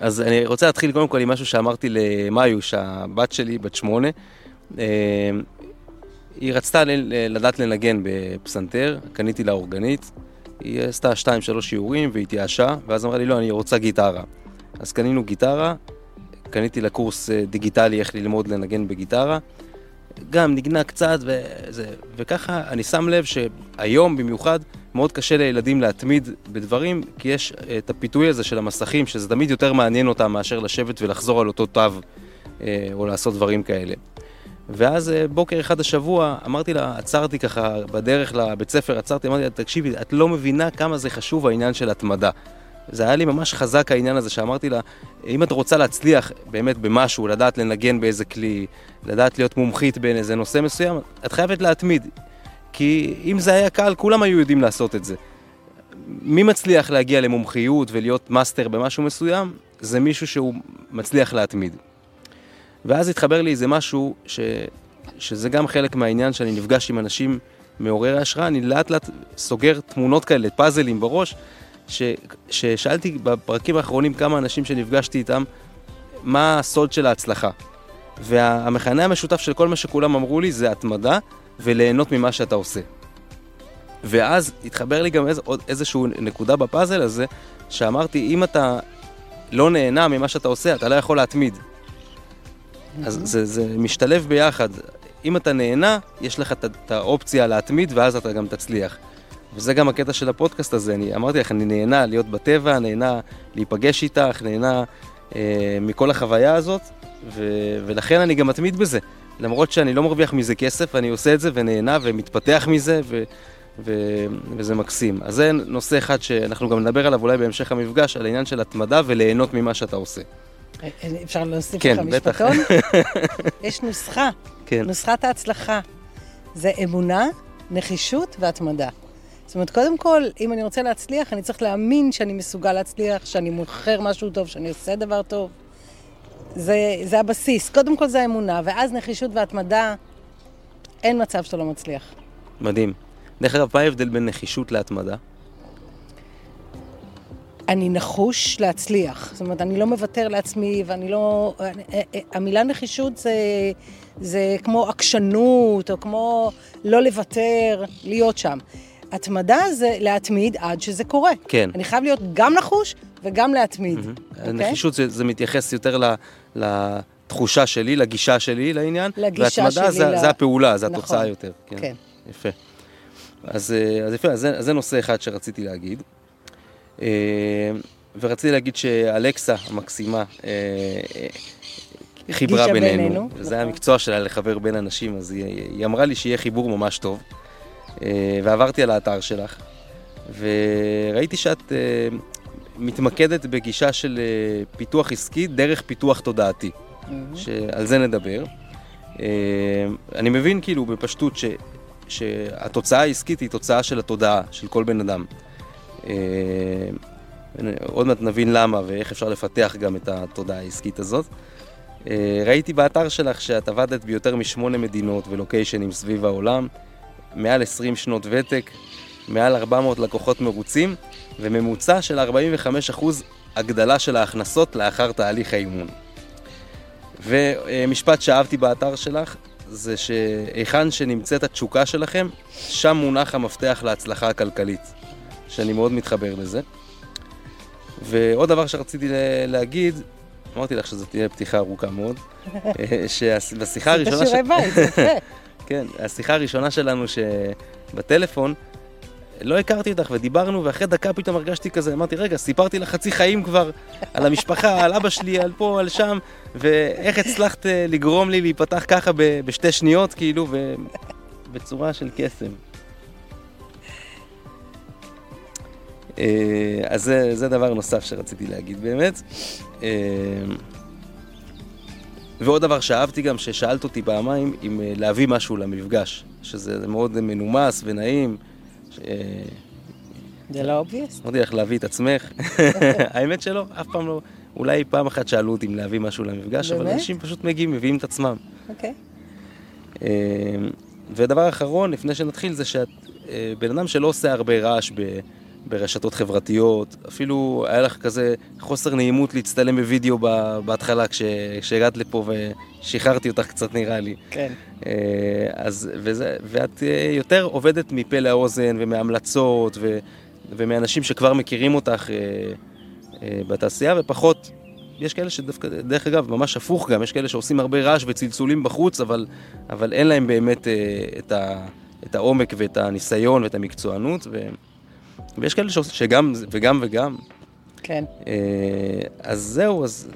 אז אני רוצה להתחיל קודם כל עם משהו שאמרתי למיוש, הבת שלי, בת שמונה. אה, היא רצתה לדעת לנגן בפסנתר, קניתי לה אורגנית, היא עשתה שתיים, שלוש שיעורים והתייאשה, ואז אמרה לי, לא, אני רוצה גיטרה. אז קנינו גיטרה, קניתי לה קורס אה, דיגיטלי איך ללמוד לנגן בגיטרה. גם נגנה קצת, וזה, וככה אני שם לב שהיום במיוחד מאוד קשה לילדים להתמיד בדברים, כי יש את הפיתוי הזה של המסכים, שזה תמיד יותר מעניין אותם מאשר לשבת ולחזור על אותו תו, אה, או לעשות דברים כאלה. ואז אה, בוקר אחד השבוע, אמרתי לה, עצרתי ככה בדרך לבית ספר, עצרתי, אמרתי לה, תקשיבי, את לא מבינה כמה זה חשוב העניין של התמדה. זה היה לי ממש חזק העניין הזה, שאמרתי לה, אם את רוצה להצליח באמת במשהו, לדעת לנגן באיזה כלי, לדעת להיות מומחית בין איזה נושא מסוים, את חייבת להתמיד. כי אם זה היה קל, כולם היו יודעים לעשות את זה. מי מצליח להגיע למומחיות ולהיות מאסטר במשהו מסוים? זה מישהו שהוא מצליח להתמיד. ואז התחבר לי איזה משהו, ש... שזה גם חלק מהעניין שאני נפגש עם אנשים מעוררי השראה, אני לאט לאט סוגר תמונות כאלה, פאזלים בראש, ש... ששאלתי בפרקים האחרונים כמה אנשים שנפגשתי איתם, מה הסוד של ההצלחה. והמכנה המשותף של כל מה שכולם אמרו לי זה התמדה וליהנות ממה שאתה עושה. ואז התחבר לי גם איז, עוד איזושהי נקודה בפאזל הזה, שאמרתי, אם אתה לא נהנה ממה שאתה עושה, אתה לא יכול להתמיד. אז זה, זה משתלב ביחד. אם אתה נהנה, יש לך את האופציה להתמיד, ואז אתה גם תצליח. וזה גם הקטע של הפודקאסט הזה, אני אמרתי לך, אני נהנה להיות בטבע, נהנה להיפגש איתך, נהנה אה, מכל החוויה הזאת, ו, ולכן אני גם מתמיד בזה. למרות שאני לא מרוויח מזה כסף, אני עושה את זה ונהנה ומתפתח מזה, ו, ו, וזה מקסים. אז זה נושא אחד שאנחנו גם נדבר עליו אולי בהמשך המפגש, על העניין של התמדה וליהנות ממה שאתה עושה. אה, אה, אפשר להוסיף כן, לך בטח. משפטון? יש נוסחה, כן. נוסחת ההצלחה. זה אמונה, נחישות והתמדה. זאת אומרת, קודם כל, אם אני רוצה להצליח, אני צריך להאמין שאני מסוגל להצליח, שאני מוכר משהו טוב, שאני עושה דבר טוב. זה, זה הבסיס. קודם כל זה האמונה, ואז נחישות והתמדה, אין מצב שאתה לא מצליח. מדהים. דרך אגב, מה ההבדל בין נחישות להתמדה? אני נחוש להצליח. זאת אומרת, אני לא מוותר לעצמי, ואני לא... אני- אה, אה, המילה נחישות זה, זה כמו עקשנות, או כמו לא לוותר, להיות שם. התמדה זה להתמיד עד שזה קורה. כן. אני חייב להיות גם נחוש וגם להתמיד. אוקיי? הנחישות זה, זה מתייחס יותר ל, לתחושה שלי, לגישה שלי לעניין. לגישה והתמדה שלי זה, ל- זה הפעולה, זה נכון. התוצאה יותר. כן. כן. יפה. אז, אה, אז יפה, אז זה, אז זה נושא אחד שרציתי להגיד. אה, ורציתי להגיד שאלקסה המקסימה אה, חיברה בינינו. בינינו, זה היה נכון. המקצוע שלה לחבר בין אנשים, אז היא, היא אמרה לי שיהיה חיבור ממש טוב. אה, ועברתי על האתר שלך, וראיתי שאת אה, מתמקדת בגישה של אה, פיתוח עסקי דרך פיתוח תודעתי, שעל זה נדבר. אני מבין כאילו בפשטות ש, שהתוצאה העסקית היא תוצאה של התודעה של כל בן אדם. עוד מעט נבין למה ואיך אפשר לפתח גם את התודעה העסקית הזאת. ראיתי באתר שלך שאת עבדת ביותר משמונה מדינות ולוקיישנים סביב העולם, מעל 20 שנות ותק, מעל 400 לקוחות מרוצים, וממוצע של 45% הגדלה של ההכנסות לאחר תהליך האימון. ומשפט שאהבתי באתר שלך, זה שהיכן שנמצאת התשוקה שלכם, שם מונח המפתח להצלחה הכלכלית, שאני מאוד מתחבר לזה. ועוד דבר שרציתי לה- להגיד, אמרתי לך שזו תהיה פתיחה ארוכה מאוד, שבשיחה זה הראשונה... שיעורי בית, יפה. כן, השיחה הראשונה שלנו שבטלפון, לא הכרתי אותך ודיברנו, ואחרי דקה פתאום הרגשתי כזה, אמרתי, רגע, סיפרתי לך חצי חיים כבר על המשפחה, על אבא שלי, על פה, על שם, ואיך הצלחת אה, לגרום לי להיפתח ככה ב- בשתי שניות, כאילו, ובצורה של קסם. אה, אז זה, זה דבר נוסף שרציתי להגיד באמת. ועוד דבר שאהבתי גם, ששאלת אותי פעמיים אם אה, להביא משהו למפגש, שזה מאוד מנומס ונעים. ש- אה, זה לא obvious? אמרתי לך להביא את עצמך. האמת שלא, אף פעם לא. אולי פעם אחת שאלו אותי אם להביא משהו למפגש, אבל באמת? אנשים פשוט מגיעים, מביאים את עצמם. אוקיי. אה, ודבר אחרון, לפני שנתחיל, זה שאת בן אדם שלא עושה הרבה רעש ב- ברשתות חברתיות, אפילו היה לך כזה חוסר נעימות להצטלם בווידאו בהתחלה כשהגעת לפה ושחררתי אותך קצת נראה לי. כן. אה, אז, וזה, ואת אה, יותר עובדת מפה לאוזן ומהמלצות ו, ומאנשים שכבר מכירים אותך אה, בתעשייה ופחות, יש כאלה שדווקא, דרך אגב, ממש הפוך גם, יש כאלה שעושים הרבה רעש וצלצולים בחוץ, אבל, אבל אין להם באמת את, ה, את העומק ואת הניסיון ואת המקצוענות. ו... ויש כאלה שעושים, שגם וגם וגם. כן. אה, אז זהו, אז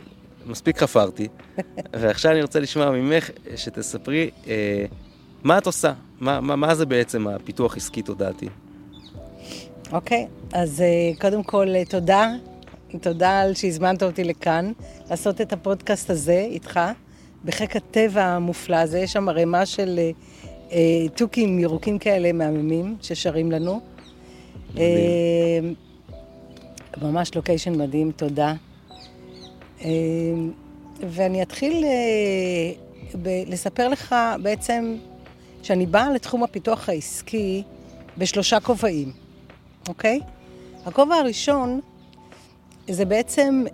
מספיק חפרתי. ועכשיו אני רוצה לשמוע ממך שתספרי אה, מה את עושה, מה, מה, מה זה בעצם הפיתוח עסקי תודעתי. אוקיי, okay, אז אה, קודם כל תודה, תודה על שהזמנת אותי לכאן, לעשות את הפודקאסט הזה איתך, בחיק הטבע המופלא הזה, יש שם ערימה של תוכים ירוקים כאלה מהממים ששרים לנו. אה, ממש לוקיישן מדהים, תודה. אה, ואני אתחיל אה, לספר לך בעצם שאני באה לתחום הפיתוח העסקי בשלושה כובעים, אוקיי? הכובע הראשון זה בעצם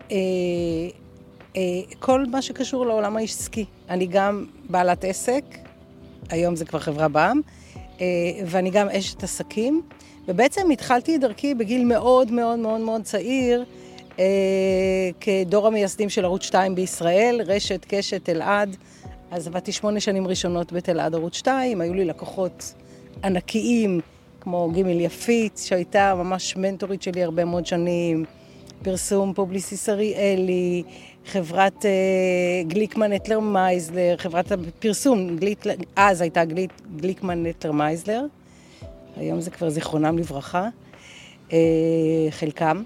כל מה שקשור לעולם העסקי. אני גם בעלת עסק, היום זה כבר חברה בע"מ, ואני גם אשת עסקים, ובעצם התחלתי את דרכי בגיל מאוד מאוד מאוד מאוד צעיר, אה, כדור המייסדים של ערוץ 2 בישראל, רשת, קשת, טלעד. אז עבדתי שמונה שנים ראשונות בטלעד ערוץ 2, היו לי לקוחות ענקיים, כמו גימל יפית, שהייתה ממש מנטורית שלי הרבה מאוד שנים, פרסום פובליסיס אריאלי, חברת אה, גליקמן נטלר מייזלר, חברת הפרסום, גליק, אז הייתה גליק, גליקמן נטלר מייזלר. היום זה כבר זיכרונם לברכה, אה, חלקם.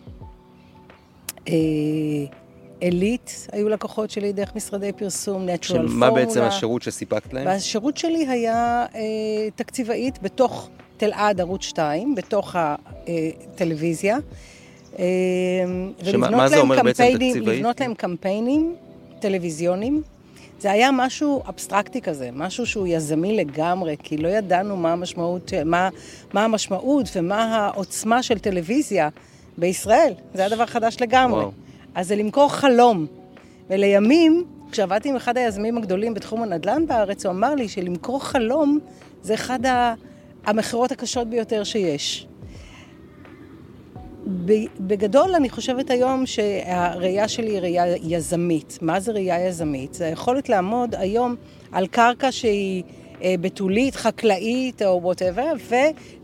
עילית אה, היו לקוחות שלי דרך משרדי פרסום, Natural Formula. מה בעצם השירות שסיפקת להם? השירות שלי היה אה, תקציבאית בתוך טלעד ערוץ 2, בתוך הטלוויזיה. אה, שמה, מה זה אומר בעצם תקציבאית? לבנות להם קמפיינים טלוויזיוניים זה היה משהו אבסטרקטי כזה, משהו שהוא יזמי לגמרי, כי לא ידענו מה המשמעות, מה, מה המשמעות ומה העוצמה של טלוויזיה בישראל. זה היה דבר חדש לגמרי. וואו. אז זה למכור חלום. ולימים, כשעבדתי עם אחד היזמים הגדולים בתחום הנדל"ן בארץ, הוא אמר לי שלמכור חלום זה אחד המכירות הקשות ביותר שיש. בגדול, אני חושבת היום שהראייה שלי היא ראייה יזמית. מה זה ראייה יזמית? זה היכולת לעמוד היום על קרקע שהיא אה, בתולית, חקלאית או וואטאבר,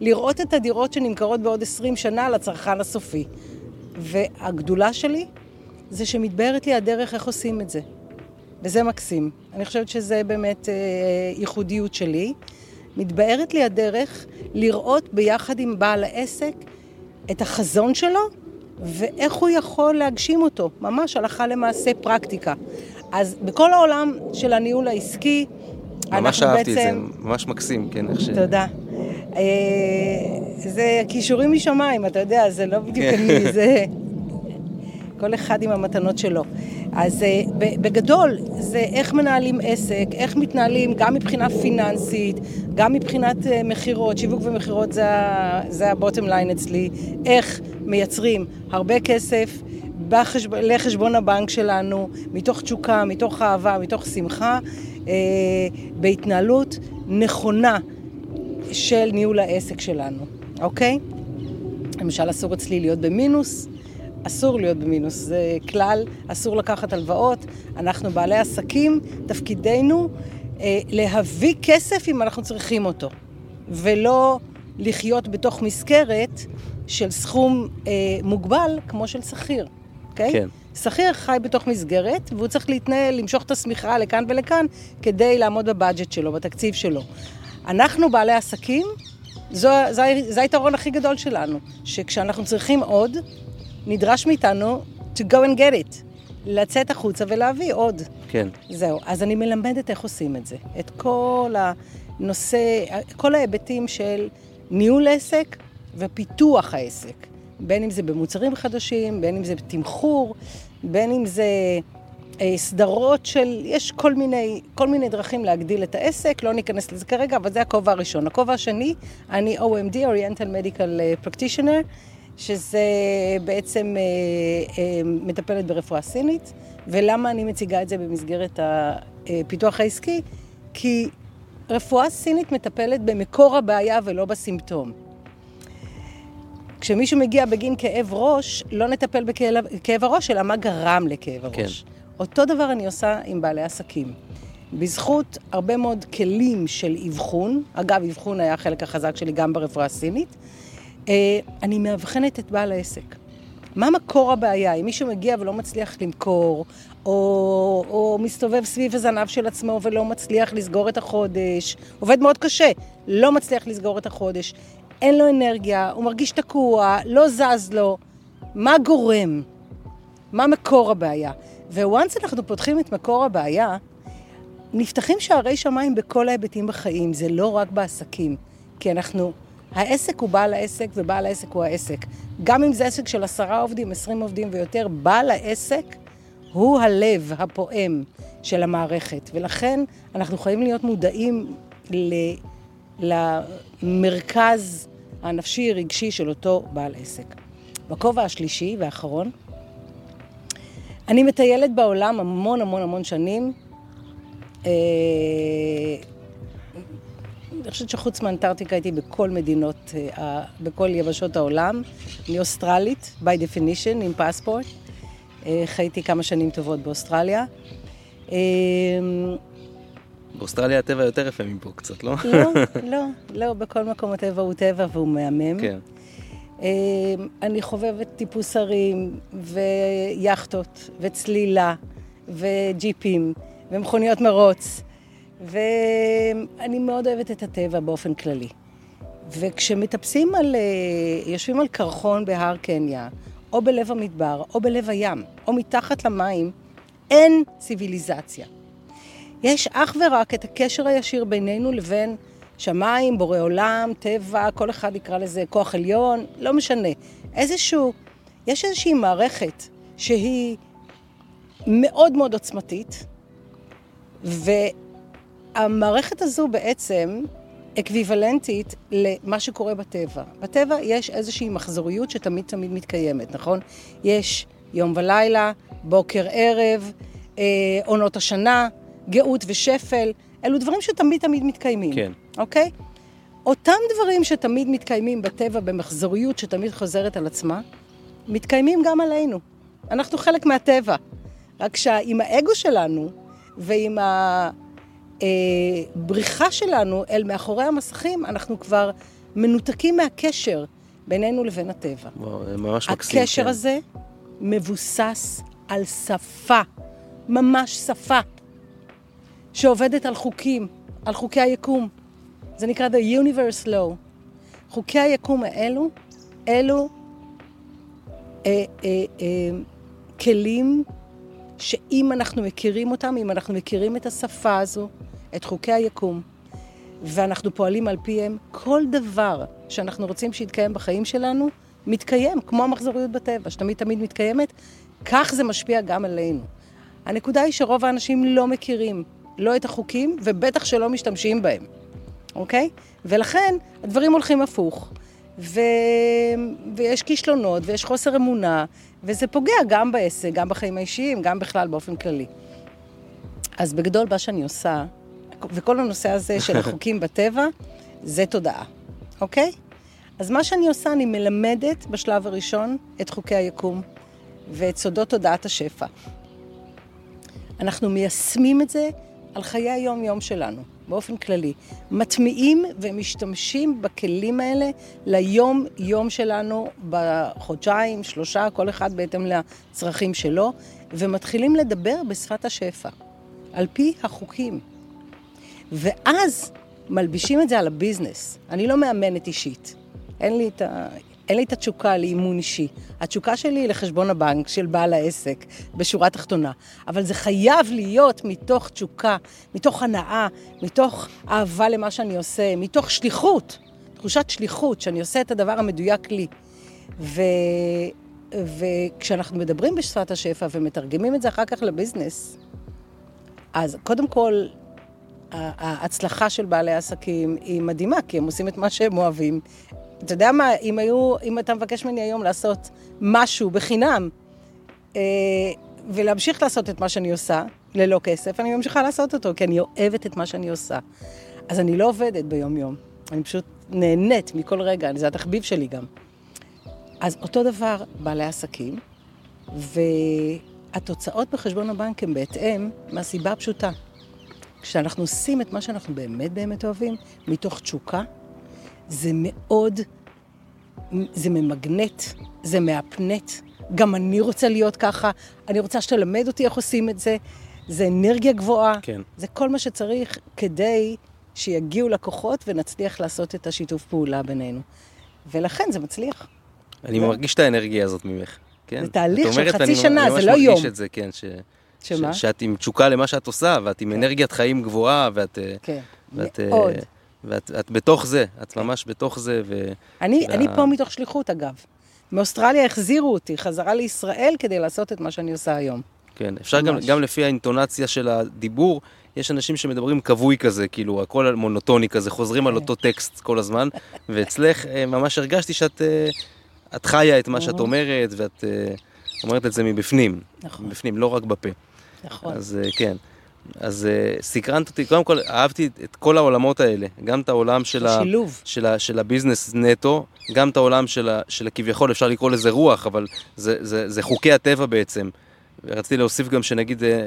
ולראות את הדירות שנמכרות בעוד 20 שנה לצרכן הסופי. והגדולה שלי זה שמתבהרת לי הדרך איך עושים את זה. וזה מקסים. אני חושבת שזה באמת אה, ייחודיות שלי. מתבהרת לי הדרך לראות ביחד עם בעל העסק את החזון שלו ואיך הוא יכול להגשים אותו, ממש הלכה למעשה פרקטיקה. אז בכל העולם של הניהול העסקי, ממש אהבתי בעצם... את זה, ממש מקסים, כן, איך ש... תודה. אה, זה כישורים משמיים, אתה יודע, זה לא בדיוק כן. אני, זה... כל אחד עם המתנות שלו. אז אה, בגדול, זה איך מנהלים עסק, איך מתנהלים גם מבחינה פיננסית, גם מבחינת אה, מכירות, שיווק ומכירות זה, זה הבוטם ליין אצלי, איך מייצרים הרבה כסף בחשב... לחשבון הבנק שלנו, מתוך תשוקה, מתוך אהבה, מתוך שמחה, אה, בהתנהלות נכונה של ניהול העסק שלנו, אוקיי? למשל, אסור אצלי להיות במינוס, אסור להיות במינוס, זה כלל, אסור לקחת הלוואות. אנחנו בעלי עסקים, תפקידנו אה, להביא כסף אם אנחנו צריכים אותו, ולא לחיות בתוך מסגרת של סכום אה, מוגבל כמו של שכיר, אוקיי? כן. שכיר חי בתוך מסגרת, והוא צריך להתנהל, למשוך את השמיכה לכאן ולכאן, כדי לעמוד בבאג'ט שלו, בתקציב שלו. אנחנו בעלי עסקים, זו, זה, זה היתרון הכי גדול שלנו, שכשאנחנו צריכים עוד, נדרש מאיתנו to go and get it, לצאת החוצה ולהביא עוד. כן. זהו. אז אני מלמדת איך עושים את זה. את כל הנושא, כל ההיבטים של ניהול עסק ופיתוח העסק. בין אם זה במוצרים חדשים, בין אם זה בתמחור, בין אם זה אה, סדרות של, יש כל מיני, כל מיני דרכים להגדיל את העסק, לא ניכנס לזה כרגע, אבל זה הכובע הראשון. הכובע השני, אני OMD, Oriental Medical Practitioner. שזה בעצם אה, אה, מטפלת ברפואה סינית, ולמה אני מציגה את זה במסגרת הפיתוח העסקי? כי רפואה סינית מטפלת במקור הבעיה ולא בסימפטום. כשמישהו מגיע בגין כאב ראש, לא נטפל בכאב הראש, אלא מה גרם לכאב הראש. כן. אותו דבר אני עושה עם בעלי עסקים. בזכות הרבה מאוד כלים של אבחון, אגב, אבחון היה החלק החזק שלי גם ברפואה הסינית, אני מאבחנת את בעל העסק. מה מקור הבעיה? אם מישהו מגיע ולא מצליח למכור, או, או מסתובב סביב הזנב של עצמו ולא מצליח לסגור את החודש, עובד מאוד קשה, לא מצליח לסגור את החודש, אין לו אנרגיה, הוא מרגיש תקוע, לא זז לו, מה גורם? מה מקור הבעיה? וואנס אנחנו פותחים את מקור הבעיה, נפתחים שערי שמיים בכל ההיבטים בחיים, זה לא רק בעסקים. כי אנחנו, העסק הוא בעל העסק ובעל העסק הוא העסק. גם אם זה עסק של עשרה עובדים, עשרים עובדים ויותר, בעל העסק הוא הלב הפועם של המערכת. ולכן אנחנו חייבים להיות מודעים ל, למרכז הנפשי-רגשי של אותו בעל עסק. בכובע השלישי והאחרון, אני מטיילת בעולם המון המון המון שנים. אה, אני חושבת שחוץ מאנטארקטיקה הייתי בכל מדינות, אה, בכל יבשות העולם. אני אוסטרלית, by definition, עם פספורט. אה, חייתי כמה שנים טובות באוסטרליה. באוסטרליה הטבע יותר יפה מפה קצת, לא? לא, לא, לא, בכל מקום הטבע הוא טבע והוא מהמם. כן. אני חובבת טיפוס הרים, ויאכטות, וצלילה, וג'יפים, ומכוניות מרוץ, ואני מאוד אוהבת את הטבע באופן כללי. וכשמטפסים על, אה, יושבים על קרחון בהר קניה, או בלב המדבר, או בלב הים, או מתחת למים, אין ציוויליזציה. יש אך ורק את הקשר הישיר בינינו לבין שמיים, בורא עולם, טבע, כל אחד יקרא לזה כוח עליון, לא משנה. איזשהו, יש איזושהי מערכת שהיא מאוד מאוד עוצמתית, והמערכת הזו בעצם אקוויוולנטית למה שקורה בטבע. בטבע יש איזושהי מחזוריות שתמיד תמיד מתקיימת, נכון? יש יום ולילה, בוקר ערב, אה, עונות השנה, גאות ושפל. אלו דברים שתמיד תמיד מתקיימים. כן. אוקיי? אותם דברים שתמיד מתקיימים בטבע במחזוריות שתמיד חוזרת על עצמה, מתקיימים גם עלינו. אנחנו חלק מהטבע. רק שעם האגו שלנו ועם הבריחה אה, שלנו אל מאחורי המסכים, אנחנו כבר מנותקים מהקשר בינינו לבין הטבע. וואו, זה ממש מקסים. הקשר כן. הזה מבוסס על שפה, ממש שפה. שעובדת על חוקים, על חוקי היקום. זה נקרא The Universe Law. חוקי היקום האלו, אלו אה, אה, אה, כלים שאם אנחנו מכירים אותם, אם אנחנו מכירים את השפה הזו, את חוקי היקום, ואנחנו פועלים על פיהם, כל דבר שאנחנו רוצים שיתקיים בחיים שלנו, מתקיים, כמו המחזוריות בטבע, שתמיד תמיד מתקיימת, כך זה משפיע גם עלינו. הנקודה היא שרוב האנשים לא מכירים לא את החוקים, ובטח שלא משתמשים בהם, אוקיי? ולכן הדברים הולכים הפוך. ו... ויש כישלונות, ויש חוסר אמונה, וזה פוגע גם בעסק, גם בחיים האישיים, גם בכלל באופן כללי. אז בגדול, מה שאני עושה, וכל הנושא הזה של החוקים בטבע, זה תודעה, אוקיי? אז מה שאני עושה, אני מלמדת בשלב הראשון את חוקי היקום ואת סודות תודעת השפע. אנחנו מיישמים את זה על חיי היום-יום שלנו, באופן כללי. מטמיעים ומשתמשים בכלים האלה ליום-יום שלנו בחודשיים, שלושה, כל אחד בהתאם לצרכים שלו, ומתחילים לדבר בשפת השפע, על פי החוקים. ואז מלבישים את זה על הביזנס. אני לא מאמנת אישית. אין לי את ה... אין לי את התשוקה לאימון אישי. התשוקה שלי היא לחשבון הבנק של בעל העסק, בשורה תחתונה. אבל זה חייב להיות מתוך תשוקה, מתוך הנאה, מתוך אהבה למה שאני עושה, מתוך שליחות, תחושת שליחות, שאני עושה את הדבר המדויק לי. ו... וכשאנחנו מדברים בשפת השפע ומתרגמים את זה אחר כך לביזנס, אז קודם כל, ההצלחה של בעלי העסקים היא מדהימה, כי הם עושים את מה שהם אוהבים, אתה יודע מה, אם היו, אם אתה מבקש ממני היום לעשות משהו בחינם, אה, ולהמשיך לעשות את מה שאני עושה, ללא כסף, אני ממשיכה לעשות אותו, כי אני אוהבת את מה שאני עושה. אז אני לא עובדת ביום-יום, אני פשוט נהנית מכל רגע, זה התחביב שלי גם. אז אותו דבר בעלי עסקים, והתוצאות בחשבון הבנק הן בהתאם מהסיבה הפשוטה. כשאנחנו עושים את מה שאנחנו באמת באמת אוהבים, מתוך תשוקה, זה מאוד, זה ממגנט, זה מהפנט. גם אני רוצה להיות ככה, אני רוצה שתלמד אותי איך עושים את זה. זה אנרגיה גבוהה, כן. זה כל מה שצריך כדי שיגיעו לקוחות ונצליח לעשות את השיתוף פעולה בינינו. ולכן זה מצליח. אני זה- מרגיש את האנרגיה הזאת ממך. כן? זה תהליך של חצי אני- שנה, אני זה ממש לא מרגיש יום. את זה, כן, ש... שמה? ש- שאת עם תשוקה למה שאת עושה, ואת עם אנרגיית חיים גבוהה, ואת... אה, כן, ואת, אה, מאוד. ואת את בתוך זה, את ממש בתוך זה, ו... אני, וה- אני פה מתוך שליחות, אגב. מאוסטרליה החזירו אותי חזרה לישראל כדי לעשות את מה שאני עושה היום. כן, אפשר גם, ממש. גם לפי האינטונציה של הדיבור, יש אנשים שמדברים כבוי כזה, כאילו הכל מונוטוני כזה, חוזרים על כן. אותו טקסט כל הזמן, ואצלך אה, ממש הרגשתי שאת אה, את חיה את מה שאת אומרת, ואת אה, אומרת את זה מבפנים. נכון. מבפנים, לא רק בפה. נכון. אז כן. אז אה, סקרנת אותי, קודם כל אהבתי את כל העולמות האלה, גם את העולם של, ה. של, ה, של הביזנס נטו, גם את העולם של, ה, של הכביכול, אפשר לקרוא לזה רוח, אבל זה, זה, זה חוקי הטבע בעצם. ורציתי להוסיף גם שנגיד, אה,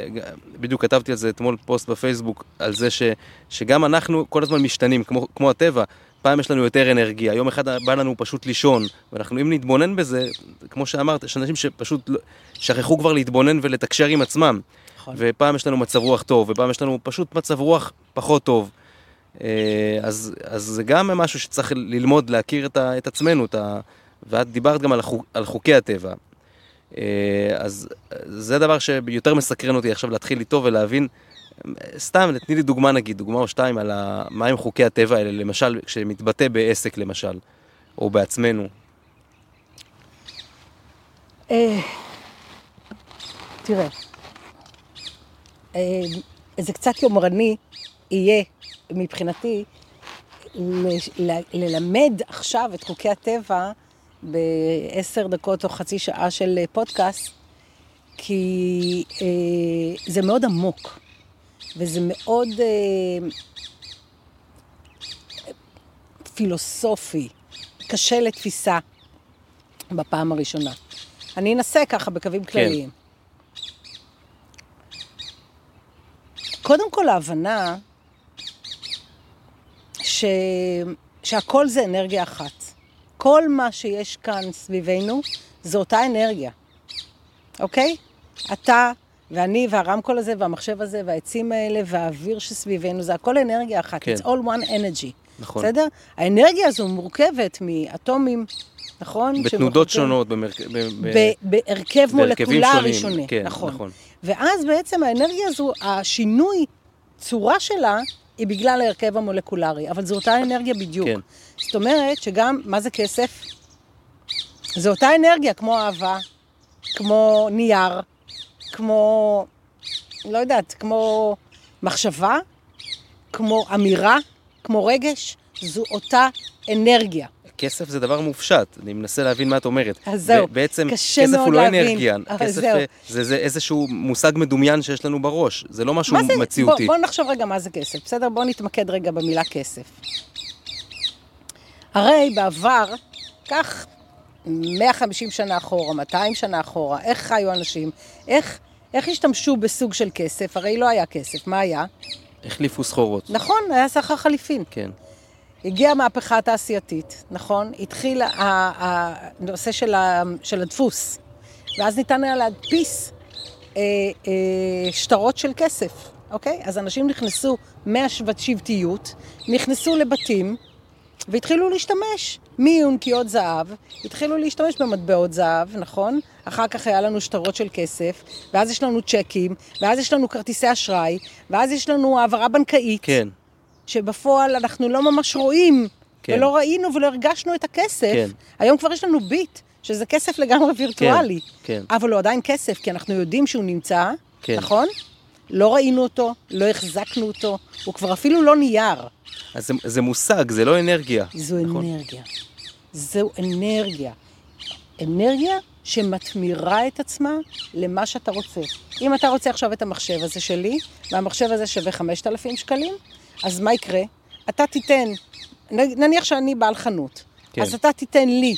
בדיוק כתבתי על זה אתמול פוסט בפייסבוק, על זה ש, שגם אנחנו כל הזמן משתנים, כמו, כמו הטבע. פעם יש לנו יותר אנרגיה, יום אחד בא לנו פשוט לישון, ואנחנו אם נתבונן בזה, כמו שאמרת, יש אנשים שפשוט לא- שכחו כבר להתבונן ולתקשר עם עצמם. נכון. ופעם יש לנו מצב רוח טוב, ופעם יש לנו פשוט מצב רוח פחות טוב. אה, אז, אז זה גם משהו שצריך ללמוד, להכיר את, ה, את עצמנו, את ה, ואת דיברת גם על, החוק, על חוקי הטבע. אה, אז זה דבר שיותר מסקרן אותי עכשיו להתחיל איתו ולהבין, סתם, תני לי דוגמה נגיד, דוגמה או שתיים על ה, מהם חוקי הטבע האלה, למשל, כשמתבטא בעסק למשל, או בעצמנו. אה, תראה, אה, זה קצת יומרני יהיה מבחינתי ללמד עכשיו את חוקי הטבע בעשר דקות או חצי שעה של אה, פודקאסט, כי אה, זה מאוד עמוק, וזה מאוד אה, פילוסופי, קשה לתפיסה בפעם הראשונה. אני אנסה ככה בקווים כלליים. קודם כל ההבנה ש... שהכל זה אנרגיה אחת. כל מה שיש כאן סביבנו זה אותה אנרגיה, אוקיי? אתה ואני והרמקול הזה והמחשב הזה והעצים האלה והאוויר שסביבנו, זה הכל אנרגיה אחת. כן. It's all one energy. נכון. בסדר? האנרגיה הזו מורכבת מאטומים, נכון? בתנודות שונות, במרכ... בהרכב מולקולרי שונה. כן, נכון. נכון. ואז בעצם האנרגיה הזו, השינוי צורה שלה היא בגלל ההרכב המולקולרי, אבל זו אותה אנרגיה בדיוק. כן. זאת אומרת שגם, מה זה כסף? זו אותה אנרגיה, כמו אהבה, כמו נייר, כמו, לא יודעת, כמו מחשבה, כמו אמירה, כמו רגש, זו אותה אנרגיה. כסף זה דבר מופשט, אני מנסה להבין מה את אומרת. אז זהו, ב- בעצם קשה כסף מאוד הוא לא להבין, אנרגיה, כסף זהו. זה, זה איזשהו מושג מדומיין שיש לנו בראש, זה לא משהו זה, מציאותי. בוא, בוא נחשוב רגע מה זה כסף, בסדר? בוא נתמקד רגע במילה כסף. הרי בעבר, כך 150 שנה אחורה, 200 שנה אחורה, איך חיו אנשים? איך, איך השתמשו בסוג של כסף? הרי לא היה כסף, מה היה? החליפו סחורות. נכון, היה סחר חליפין. כן, הגיעה המהפכה התעשייתית, נכון? התחיל הנושא של, ה- של הדפוס, ואז ניתן היה להדפיס אה, אה, שטרות של כסף, אוקיי? אז אנשים נכנסו מהשבטיות, נכנסו לבתים, והתחילו להשתמש מיונקיות זהב, התחילו להשתמש במטבעות זהב, נכון? אחר כך היה לנו שטרות של כסף, ואז יש לנו צ'קים, ואז יש לנו כרטיסי אשראי, ואז יש לנו העברה בנקאית. כן, שבפועל אנחנו לא ממש רואים, כן. כן. ולא ראינו ולא הרגשנו את הכסף. כן. היום כבר יש לנו ביט, שזה כסף לגמרי וירטואלי. כן. אבל הוא עדיין כסף, כי אנחנו יודעים שהוא נמצא, כן. נכון? לא ראינו אותו, לא החזקנו אותו, הוא כבר אפילו לא נייר. אז זה, זה מושג, זה לא אנרגיה. זו נכון. אנרגיה. זו אנרגיה. אנרגיה שמתמירה את עצמה למה שאתה רוצה. אם אתה רוצה עכשיו את המחשב הזה שלי, והמחשב הזה שווה 5,000 שקלים, אז מה יקרה? אתה תיתן, נניח שאני בעל חנות, כן. אז אתה תיתן לי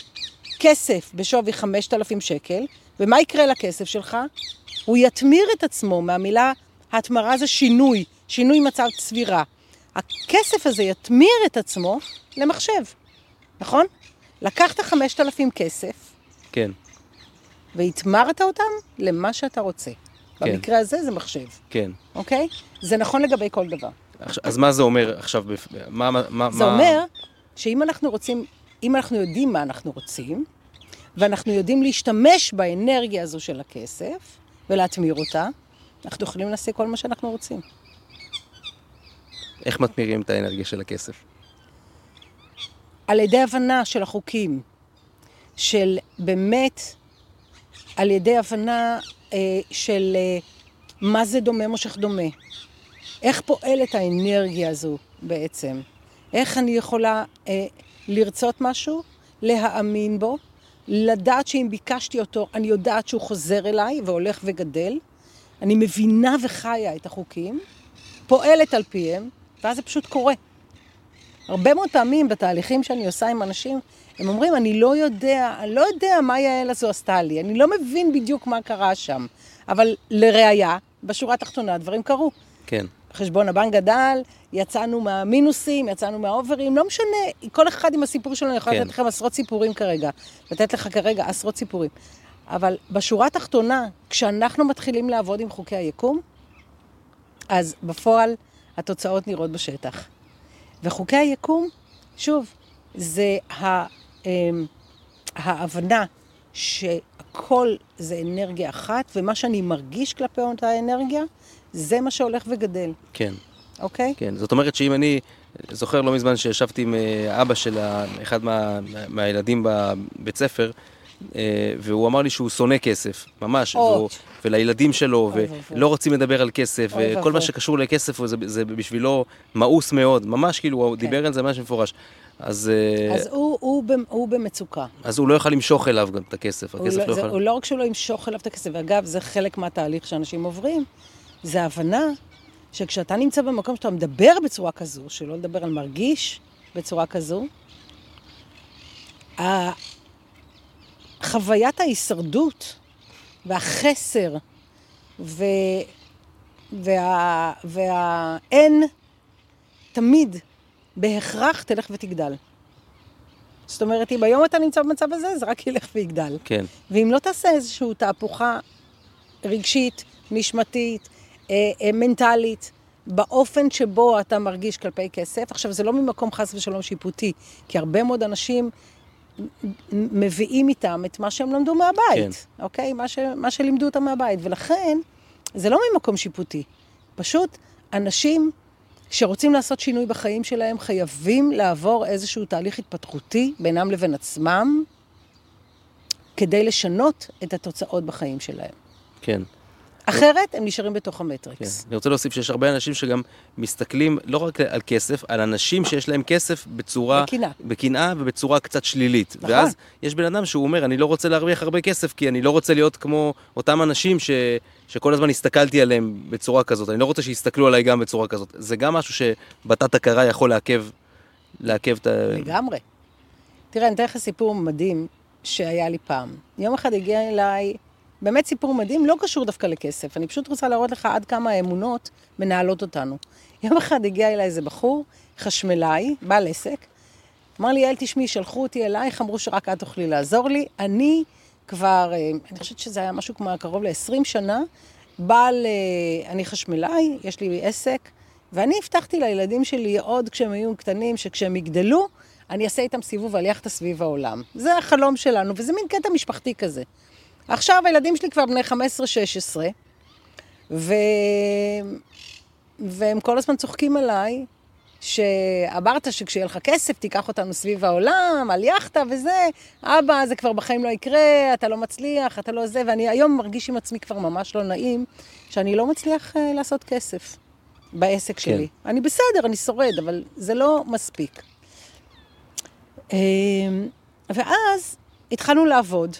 כסף בשווי 5,000 שקל, ומה יקרה לכסף שלך? הוא יתמיר את עצמו מהמילה, ההתמרה זה שינוי, שינוי מצב צבירה. הכסף הזה יתמיר את עצמו למחשב, נכון? לקחת 5,000 כסף, כן. והתמרת אותם למה שאתה רוצה. כן. במקרה הזה זה מחשב. כן. אוקיי? זה נכון לגבי כל דבר. אז מה זה אומר עכשיו? מה, מה, זה מה... אומר שאם אנחנו רוצים, אם אנחנו יודעים מה אנחנו רוצים, ואנחנו יודעים להשתמש באנרגיה הזו של הכסף ולהתמיר אותה, אנחנו יכולים לעשות כל מה שאנחנו רוצים. איך מתמירים את האנרגיה של הכסף? על ידי הבנה של החוקים, של באמת, על ידי הבנה אה, של אה, מה זה דומה מושך דומה. איך פועלת האנרגיה הזו בעצם? איך אני יכולה אה, לרצות משהו, להאמין בו, לדעת שאם ביקשתי אותו, אני יודעת שהוא חוזר אליי והולך וגדל. אני מבינה וחיה את החוקים, פועלת על פיהם, ואז זה פשוט קורה. הרבה מאוד פעמים בתהליכים שאני עושה עם אנשים, הם אומרים, אני לא יודע, אני לא יודע מה יעל הזו עשתה לי, אני לא מבין בדיוק מה קרה שם. אבל לראיה, בשורה התחתונה דברים קרו. כן. חשבון הבנק גדל, יצאנו מהמינוסים, יצאנו מהאוברים, לא משנה, כל אחד עם הסיפור שלו, אני יכולה כן. לתת לכם עשרות סיפורים כרגע, לתת לך כרגע עשרות סיפורים. אבל בשורה התחתונה, כשאנחנו מתחילים לעבוד עם חוקי היקום, אז בפועל התוצאות נראות בשטח. וחוקי היקום, שוב, זה ה, אמ, ההבנה שהכל זה אנרגיה אחת, ומה שאני מרגיש כלפי אותה אנרגיה, זה מה שהולך וגדל. כן. אוקיי? כן, זאת אומרת שאם אני זוכר לא מזמן שישבתי עם אה, אבא של אחד מה, מהילדים בבית ספר, אה, והוא אמר לי שהוא שונא כסף, ממש, והוא, ולילדים שלו, ולא רוצים לדבר על כסף, וכל מה שקשור לכסף זה, זה בשבילו מאוס מאוד, ממש כאילו, הוא כן. דיבר על זה ממש מפורש. אז... אה, אז הוא, הוא, הוא במצוקה. אז הוא לא יוכל למשוך אליו גם את הכסף, הכסף לא, לא זה, הוא לא רק שהוא לא ימשוך אליו את הכסף, ואגב, זה חלק מהתהליך שאנשים עוברים, זה הבנה שכשאתה נמצא במקום שאתה מדבר בצורה כזו, שלא לדבר על מרגיש בצורה כזו, חוויית ההישרדות והחסר ו... וה... והאין תמיד בהכרח תלך ותגדל. זאת אומרת, אם היום אתה נמצא במצב הזה, זה רק ילך ויגדל. כן. ואם לא תעשה איזושהי תהפוכה רגשית, נשמתית, מנטלית, באופן שבו אתה מרגיש כלפי כסף, עכשיו זה לא ממקום חס ושלום שיפוטי, כי הרבה מאוד אנשים מביאים איתם את מה שהם למדו מהבית, כן. אוקיי? מה, ש, מה שלימדו אותם מהבית. ולכן, זה לא ממקום שיפוטי. פשוט אנשים שרוצים לעשות שינוי בחיים שלהם חייבים לעבור איזשהו תהליך התפתחותי בינם לבין עצמם, כדי לשנות את התוצאות בחיים שלהם. כן. אחרת הם נשארים בתוך המטריקס. כן. אני רוצה להוסיף שיש הרבה אנשים שגם מסתכלים לא רק על כסף, על אנשים שיש להם כסף בצורה... בקנאה. בקנאה ובצורה קצת שלילית. נכון. ואז יש בן אדם שהוא אומר, אני לא רוצה להרוויח הרבה כסף, כי אני לא רוצה להיות כמו אותם אנשים ש... שכל הזמן הסתכלתי עליהם בצורה כזאת. אני לא רוצה שיסתכלו עליי גם בצורה כזאת. זה גם משהו שבתת הכרה יכול לעכב, לעכב את ה... לגמרי. תראה, אני אתן לך סיפור מדהים שהיה לי פעם. יום אחד הגיע אליי... באמת סיפור מדהים, לא קשור דווקא לכסף. אני פשוט רוצה להראות לך עד כמה האמונות מנהלות אותנו. יום אחד הגיע אליי איזה בחור, חשמלאי, בעל עסק, אמר לי, יעל, תשמעי, שלחו אותי אלייך, אמרו שרק את תוכלי לעזור לי. אני כבר, אה, אני חושבת שזה היה משהו כמו קרוב ל-20 שנה, בעל, אה, אני חשמלאי, יש לי עסק, ואני הבטחתי לילדים שלי עוד כשהם היו קטנים, שכשהם יגדלו, אני אעשה איתם סיבוב על יאכטה סביב העולם. זה החלום שלנו, וזה מין קטע משפחתי כזה. עכשיו הילדים שלי כבר בני 15-16, ו... והם כל הזמן צוחקים עליי, שאמרת שכשיהיה לך כסף תיקח אותנו סביב העולם, על יאכטה וזה, אבא, זה כבר בחיים לא יקרה, אתה לא מצליח, אתה לא זה, ואני היום מרגיש עם עצמי כבר ממש לא נעים, שאני לא מצליח uh, לעשות כסף בעסק כן. שלי. אני בסדר, אני שורד, אבל זה לא מספיק. Uh, ואז התחלנו לעבוד.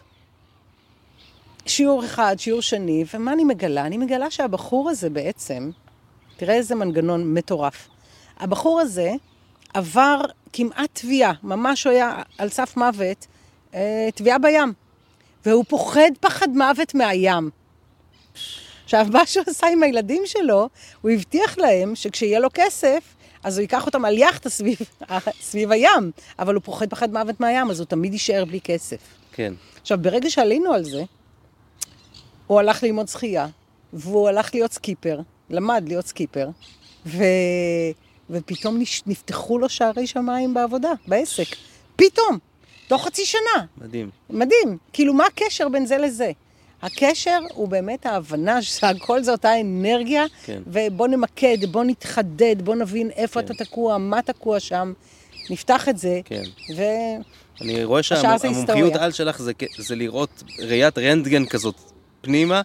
שיעור אחד, שיעור שני, ומה אני מגלה? אני מגלה שהבחור הזה בעצם, תראה איזה מנגנון מטורף. הבחור הזה עבר כמעט תביעה, ממש הוא היה על סף מוות, אה, תביעה בים. והוא פוחד פחד מוות מהים. עכשיו, מה שהוא עשה עם הילדים שלו, הוא הבטיח להם שכשיהיה לו כסף, אז הוא ייקח אותם על יאכטה סביב, סביב הים, אבל הוא פוחד פחד מוות מהים, אז הוא תמיד יישאר בלי כסף. כן. עכשיו, ברגע שעלינו על זה, הוא הלך ללמוד שחייה, והוא הלך להיות סקיפר, למד להיות סקיפר, ו... ופתאום. נפתחו לו שערי שמיים בעבודה, בעסק. פתאום, תוך חצי שנה. מדהים. מדהים. כאילו, מה הקשר בין זה לזה? הקשר הוא באמת ההבנה שהכל זה אותה אנרגיה, כן. ובוא נמקד, בוא נתחדד, בוא נבין איפה כן. אתה תקוע, מה תקוע שם, נפתח את זה, כן. ו... אני רואה שהמומחיות. על שלך זה, זה לראות ראיית רנטגן כזאת פנימה,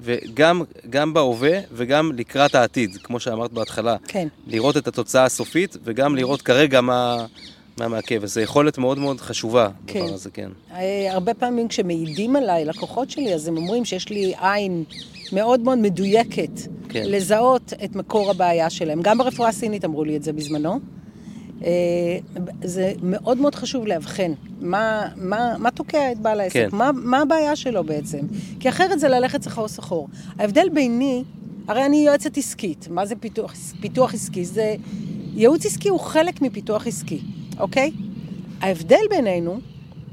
וגם גם בהווה וגם לקראת העתיד, כמו שאמרת בהתחלה. כן. לראות את התוצאה הסופית, וגם לראות כרגע מה, מה מעכב. וזו יכולת מאוד מאוד חשובה, כן. הדבר הזה, כן. אה, הרבה פעמים כשמעידים עליי, לקוחות שלי, אז הם אומרים שיש לי עין מאוד מאוד מדויקת כן. לזהות את מקור הבעיה שלהם. גם ברפואה הסינית אמרו לי את זה בזמנו. אה, זה מאוד מאוד חשוב לאבחן מה, מה, מה תוקע את בעל העסק, כן. מה, מה הבעיה שלו בעצם. כי אחרת זה ללכת שחור שחור. ההבדל ביני, הרי אני יועצת עסקית. מה זה פיתוח, פיתוח עסקי? זה... ייעוץ עסקי הוא חלק מפיתוח עסקי, אוקיי? ההבדל בינינו,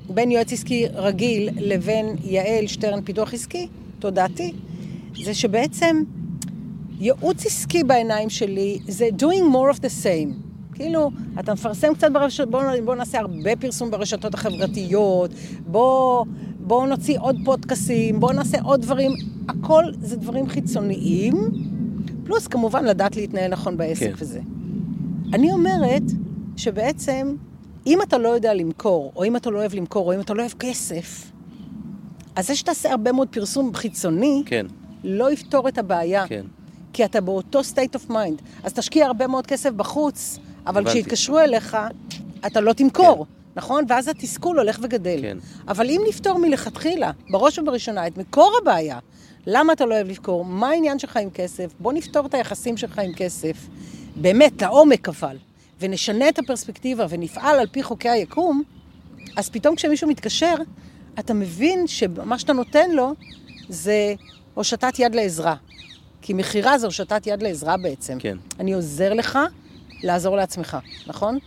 בין יועץ עסקי רגיל לבין יעל שטרן פיתוח עסקי, תודעתי, זה שבעצם ייעוץ עסקי בעיניים שלי זה doing more of the same. כאילו, אתה מפרסם קצת ברשתות, בוא, בוא נעשה הרבה פרסום ברשתות החברתיות, בוא, בוא נוציא עוד פודקאסים, בוא נעשה עוד דברים, הכל זה דברים חיצוניים, פלוס כמובן לדעת להתנהל נכון בעסק כן. וזה. אני אומרת שבעצם, אם אתה לא יודע למכור, או אם אתה לא אוהב למכור, או אם אתה לא אוהב כסף, אז זה שתעשה הרבה מאוד פרסום חיצוני, כן, לא יפתור את הבעיה. כן. כי אתה באותו state of mind. אז תשקיע הרבה מאוד כסף בחוץ, אבל הבנתי. כשיתקשרו אליך, אתה לא תמכור, נכון? ואז התסכול הולך וגדל. כן. אבל אם נפתור מלכתחילה, בראש ובראשונה, את מקור הבעיה, למה אתה לא אוהב למכור, מה העניין שלך עם כסף, בוא נפתור את היחסים שלך עם כסף, באמת, לעומק אבל, ונשנה את הפרספקטיבה ונפעל על פי חוקי היקום, אז פתאום כשמישהו מתקשר, אתה מבין שמה שאתה נותן לו זה הושטת יד לעזרה. כי מכירה זה הושטת יד לעזרה בעצם. כן. אני עוזר לך לעזור לעצמך, נכון?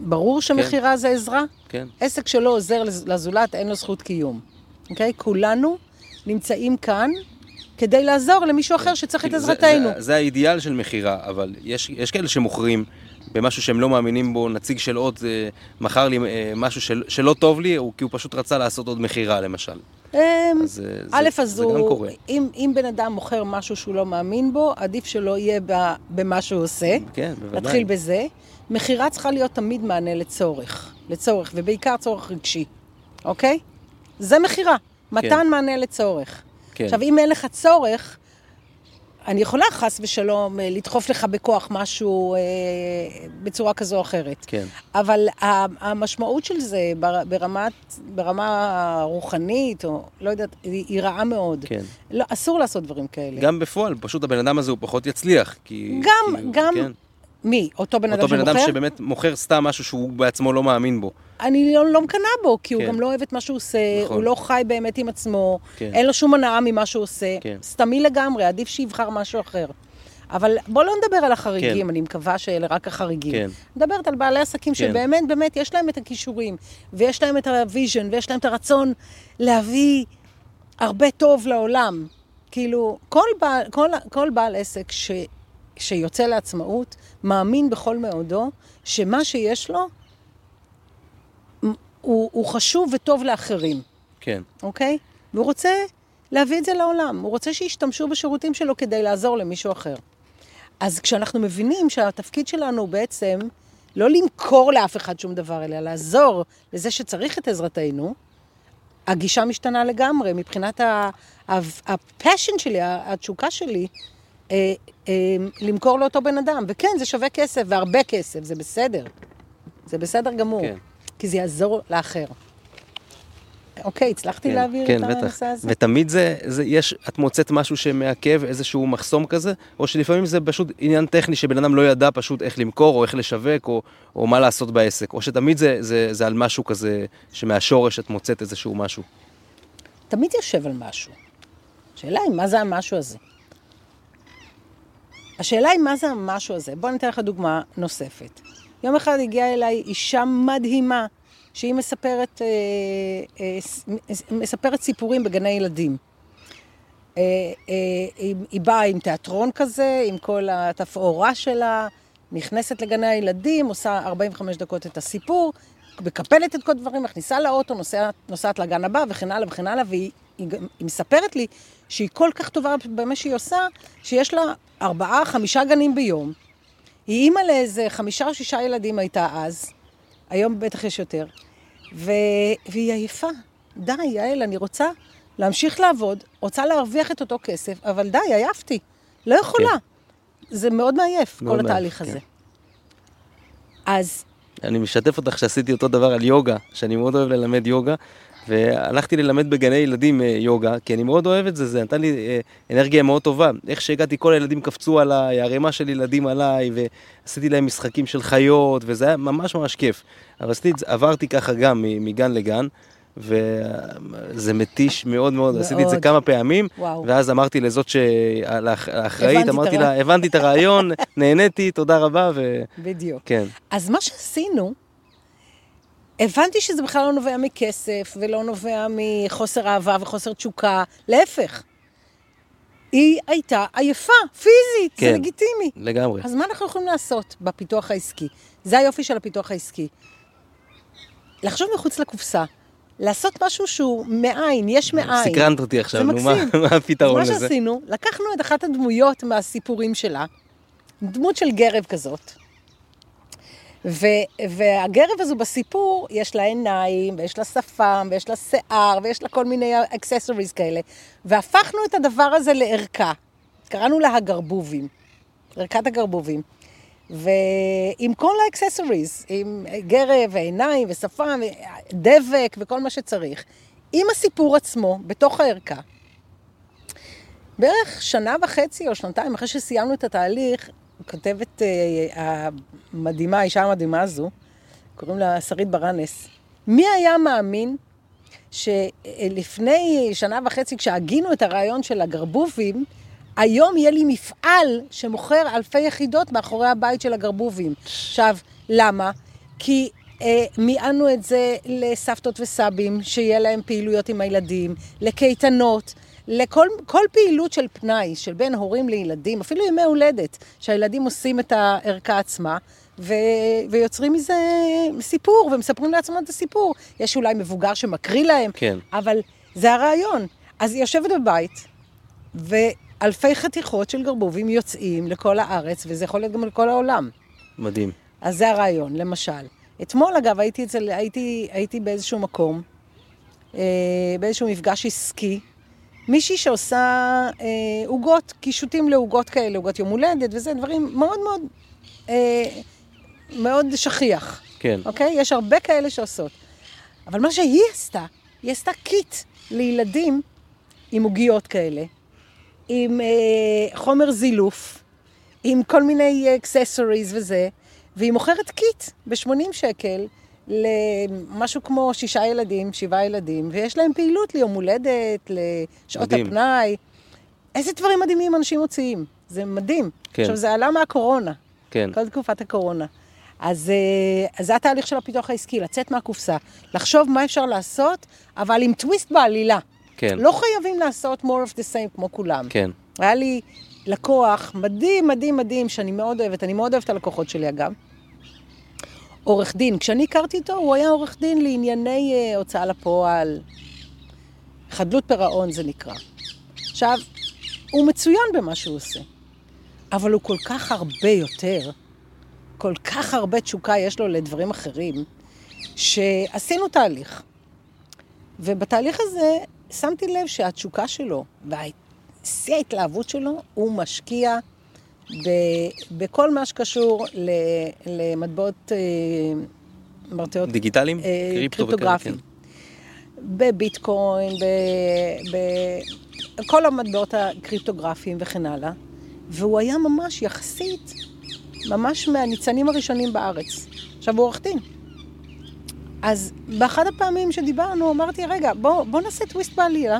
ברור שמכירה זה עזרה? כן. עסק שלא עוזר לז- לזולת, אין לו זכות קיום. אוקיי? כולנו נמצאים כאן כדי לעזור למישהו אחר שצריך את כאילו, זה- עזרתנו. זה, זה האידיאל של מכירה, אבל יש, יש כאלה שמוכרים במשהו שהם לא מאמינים בו, נציג של עוד אה, מכר לי אה, משהו של, שלא טוב לי, הוא, כי הוא פשוט רצה לעשות עוד מכירה למשל. אמ, אז אה, א', זה, אז זה גם הוא, קורה. אם, אם בן אדם מוכר משהו שהוא לא מאמין בו, עדיף שלא יהיה ב- במה שהוא עושה. כן, בוודאי. נתחיל בזה. מכירה צריכה להיות תמיד מענה לצורך. לצורך, ובעיקר צורך רגשי, אוקיי? זה מכירה. מתן מענה לצורך. כן. עכשיו, אם אין לך צורך, אני יכולה חס ושלום אה, לדחוף לך בכוח משהו אה, בצורה כזו או אחרת. כן. אבל המשמעות של זה בר- ברמת, ברמה רוחנית, או לא יודעת, היא, היא רעה מאוד. כן. לא, אסור לעשות דברים כאלה. גם בפועל, פשוט הבן אדם הזה הוא פחות יצליח, כי... גם, כי, גם, כן. מי? אותו בן אדם אותו בן שמוכר? אדם שבאמת מוכר סתם משהו שהוא בעצמו לא מאמין בו. אני לא, לא מקנאה בו, כי הוא כן. גם לא אוהב את מה שהוא עושה, נכון. הוא לא חי באמת עם עצמו, כן. אין לו שום הנאה ממה שהוא עושה. כן. סתמי לגמרי, עדיף שיבחר משהו אחר. אבל בוא לא נדבר על החריגים, כן. אני מקווה שאלה רק החריגים. כן. מדברת על בעלי עסקים כן. שבאמת, באמת, יש להם את הכישורים, ויש להם את ה vision, ויש להם את הרצון להביא הרבה טוב לעולם. כאילו, כל בעל, כל, כל בעל עסק ש, שיוצא לעצמאות, מאמין בכל מאודו, שמה שיש לו, הוא, הוא חשוב וטוב לאחרים, כן. אוקיי? והוא רוצה להביא את זה לעולם. הוא רוצה שישתמשו בשירותים שלו כדי לעזור למישהו אחר. אז כשאנחנו מבינים שהתפקיד שלנו הוא בעצם לא למכור לאף אחד שום דבר, אלא לעזור לזה שצריך את עזרתנו, הגישה משתנה לגמרי. מבחינת ה- ה- הפשן שלי, התשוקה שלי, אה, למכור לאותו בן אדם. וכן, זה שווה כסף, והרבה כסף, זה בסדר. זה בסדר גמור. כן. כי זה יעזור לאחר. אוקיי, הצלחתי כן, להעביר כן, את בטח. הנושא הזה? ותמיד זה, זה, יש, את מוצאת משהו שמעכב, איזשהו מחסום כזה, או שלפעמים זה פשוט עניין טכני שבן אדם לא ידע פשוט איך למכור, או איך לשווק, או, או מה לעשות בעסק, או שתמיד זה, זה, זה על משהו כזה, שמהשורש את מוצאת איזשהו משהו. תמיד יושב על משהו. השאלה היא, מה זה המשהו הזה? השאלה היא, מה זה המשהו הזה? בוא ניתן לך דוגמה נוספת. יום אחד הגיעה אליי אישה מדהימה, שהיא מספרת, אה, אה, מספרת סיפורים בגני ילדים. אה, אה, היא, היא באה עם תיאטרון כזה, עם כל התפאורה שלה, נכנסת לגני הילדים, עושה 45 דקות את הסיפור, מקפלת את כל הדברים, מכניסה לאוטו, נוסעת, נוסעת לגן הבא וכן הלאה וכן הלאה, והיא היא, היא מספרת לי שהיא כל כך טובה במה שהיא עושה, שיש לה ארבעה, חמישה גנים ביום. היא אימא לאיזה חמישה או שישה ילדים הייתה אז, היום בטח יש יותר, ו... והיא עייפה. די, יעל, אני רוצה להמשיך לעבוד, רוצה להרוויח את אותו כסף, אבל די, עייפתי. לא יכולה. זה מאוד מעייף, מאוד כל מעייף, התהליך כן. הזה. אז אני משתף אותך שעשיתי אותו דבר על יוגה, שאני מאוד אוהב ללמד יוגה, והלכתי ללמד בגני ילדים אה, יוגה, כי אני מאוד אוהב את זה, זה נתן לי אה, אנרגיה מאוד טובה. איך שהגעתי, כל הילדים קפצו עליי, ערימה של ילדים עליי, ועשיתי להם משחקים של חיות, וזה היה ממש ממש כיף. אבל עשיתי את זה, עברתי ככה גם מגן לגן. וזה מתיש מאוד מאוד, עשיתי את זה מאוד. כמה פעמים, וואו. ואז אמרתי לזאת שהאחראית, אמרתי לה, הבנתי את הרעיון, נהניתי, תודה רבה, בדיוק. וכן, אז מה שעשינו, הבנתי שזה בכלל לא נובע מכסף, ולא נובע מחוסר אהבה וחוסר תשוקה, להפך. היא הייתה עייפה, פיזית, כן. זה לגיטימי. לגמרי. אז מה אנחנו יכולים לעשות בפיתוח העסקי? זה היופי של הפיתוח העסקי. לחשוב מחוץ לקופסה, לעשות משהו שהוא מאין, יש מאין. סקרנת אותי עכשיו, נו, מה. מה הפתרון אז מה לזה? שעשינו, לקחנו את אחת הדמויות מהסיפורים שלה, דמות של גרב כזאת, ו, והגרב הזו בסיפור, יש לה עיניים, ויש לה שפם, ויש לה שיער, ויש לה כל מיני אקססוריז כאלה, והפכנו את הדבר הזה לערכה. קראנו לה הגרבובים, ערכת הגרבובים. ועם כל ה accessories, עם גרב ועיניים ושפם, דבק וכל מה שצריך, עם הסיפור עצמו, בתוך הערכה. בערך שנה וחצי או שנתיים אחרי שסיימנו את התהליך, כותבת אה, המדהימה, האישה המדהימה הזו, קוראים לה שרית ברנס, מי היה מאמין שלפני שנה וחצי, כשהגינו את הרעיון של הגרבובים, היום יהיה לי מפעל שמוכר אלפי יחידות מאחורי הבית של הגרבובים. עכשיו, למה? כי אה, מיענו את זה לסבתות וסבים, שיהיה להם פעילויות עם הילדים, לקייטנות, לכל כל פעילות של פנאי, של בין הורים לילדים, אפילו ימי הולדת, שהילדים עושים את הערכה עצמה, ו, ויוצרים מזה סיפור, ומספרים לעצמם את הסיפור. יש אולי מבוגר שמקריא להם, כן. אבל זה הרעיון. אז היא יושבת בבית, ואלפי חתיכות של גרבובים יוצאים לכל הארץ, וזה יכול להיות גם לכל העולם. מדהים. אז אז זה הרעיון, למשל. אתמול, אגב, הייתי, אצל, הייתי, הייתי באיזשהו מקום, אה, באיזשהו מפגש עסקי, מישהי שעושה אה, עוגות, קישוטים לעוגות כאלה, עוגות יום הולדת וזה, דברים מאוד מאוד, אה, מאוד שכיח, כן. אוקיי? יש הרבה כאלה שעושות. אבל מה שהיא עשתה, היא עשתה קיט לילדים עם עוגיות כאלה, עם אה, חומר זילוף, עם כל מיני accessories וזה, והיא מוכרת קיט ב-80 שקל למשהו כמו שישה ילדים, שבעה ילדים, ויש להם פעילות ליום הולדת, לשעות מדהים. הפנאי. איזה דברים מדהימים אנשים מוציאים. זה מדהים. כן. עכשיו, זה עלה מהקורונה, כן. כל תקופת הקורונה. אז, אה, אז זה התהליך של הפיתוח העסקי, לצאת מהקופסה, לחשוב מה אפשר לעשות, אבל עם טוויסט בעלילה. כן. לא חייבים לעשות more of the same כמו כולם. כן. היה לי לקוח מדהים, מדהים, מדהים, שאני מאוד אוהבת, אני מאוד אוהבת את הלקוחות שלי אגב. עורך דין, כשאני הכרתי אותו, הוא היה עורך דין לענייני אה, הוצאה לפועל, חדלות פירעון זה נקרא. עכשיו, הוא מצוין במה שהוא עושה, אבל הוא כל כך הרבה יותר, כל כך הרבה תשוקה יש לו לדברים אחרים, שעשינו תהליך. ובתהליך הזה שמתי לב שהתשוקה שלו ושיא ההתלהבות שלו, הוא משקיע בכל מה שקשור למטבעות אה, מטבעות דיגיטליים? אה, קריפטוגרפיים. בביטקוין, בכל המטבעות הקריפטוגרפיים וכן הלאה. והוא היה ממש יחסית, ממש מהניצנים הראשונים בארץ. עכשיו, הוא עורך דין. אז באחד הפעמים שדיברנו, אמרתי, רגע, בוא, בוא נעשה טוויסט בעלילה.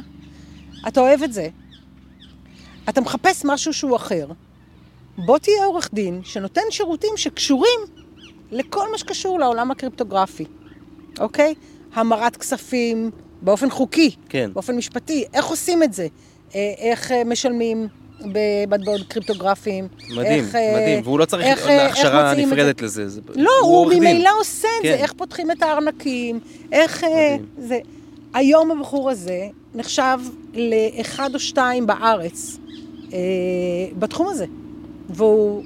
אתה אוהב את זה. אתה מחפש משהו שהוא אחר. בוא תהיה עורך דין שנותן שירותים שקשורים לכל מה שקשור לעולם הקריפטוגרפי, אוקיי? המרת כספים באופן חוקי, כן. באופן משפטי, איך עושים את זה? אה, איך אה, משלמים במטבעות קריפטוגרפיים? מדהים, איך, אה, מדהים. והוא לא צריך איך, הכשרה נפרדת זה? לזה. זה- לא, הוא, דין. ממילא עושה את כן. זה, איך פותחים את הארנקים, איך... מדהים. זה. היום הבחור הזה נחשב לאחד או שתיים בארץ אה, בתחום הזה. והוא...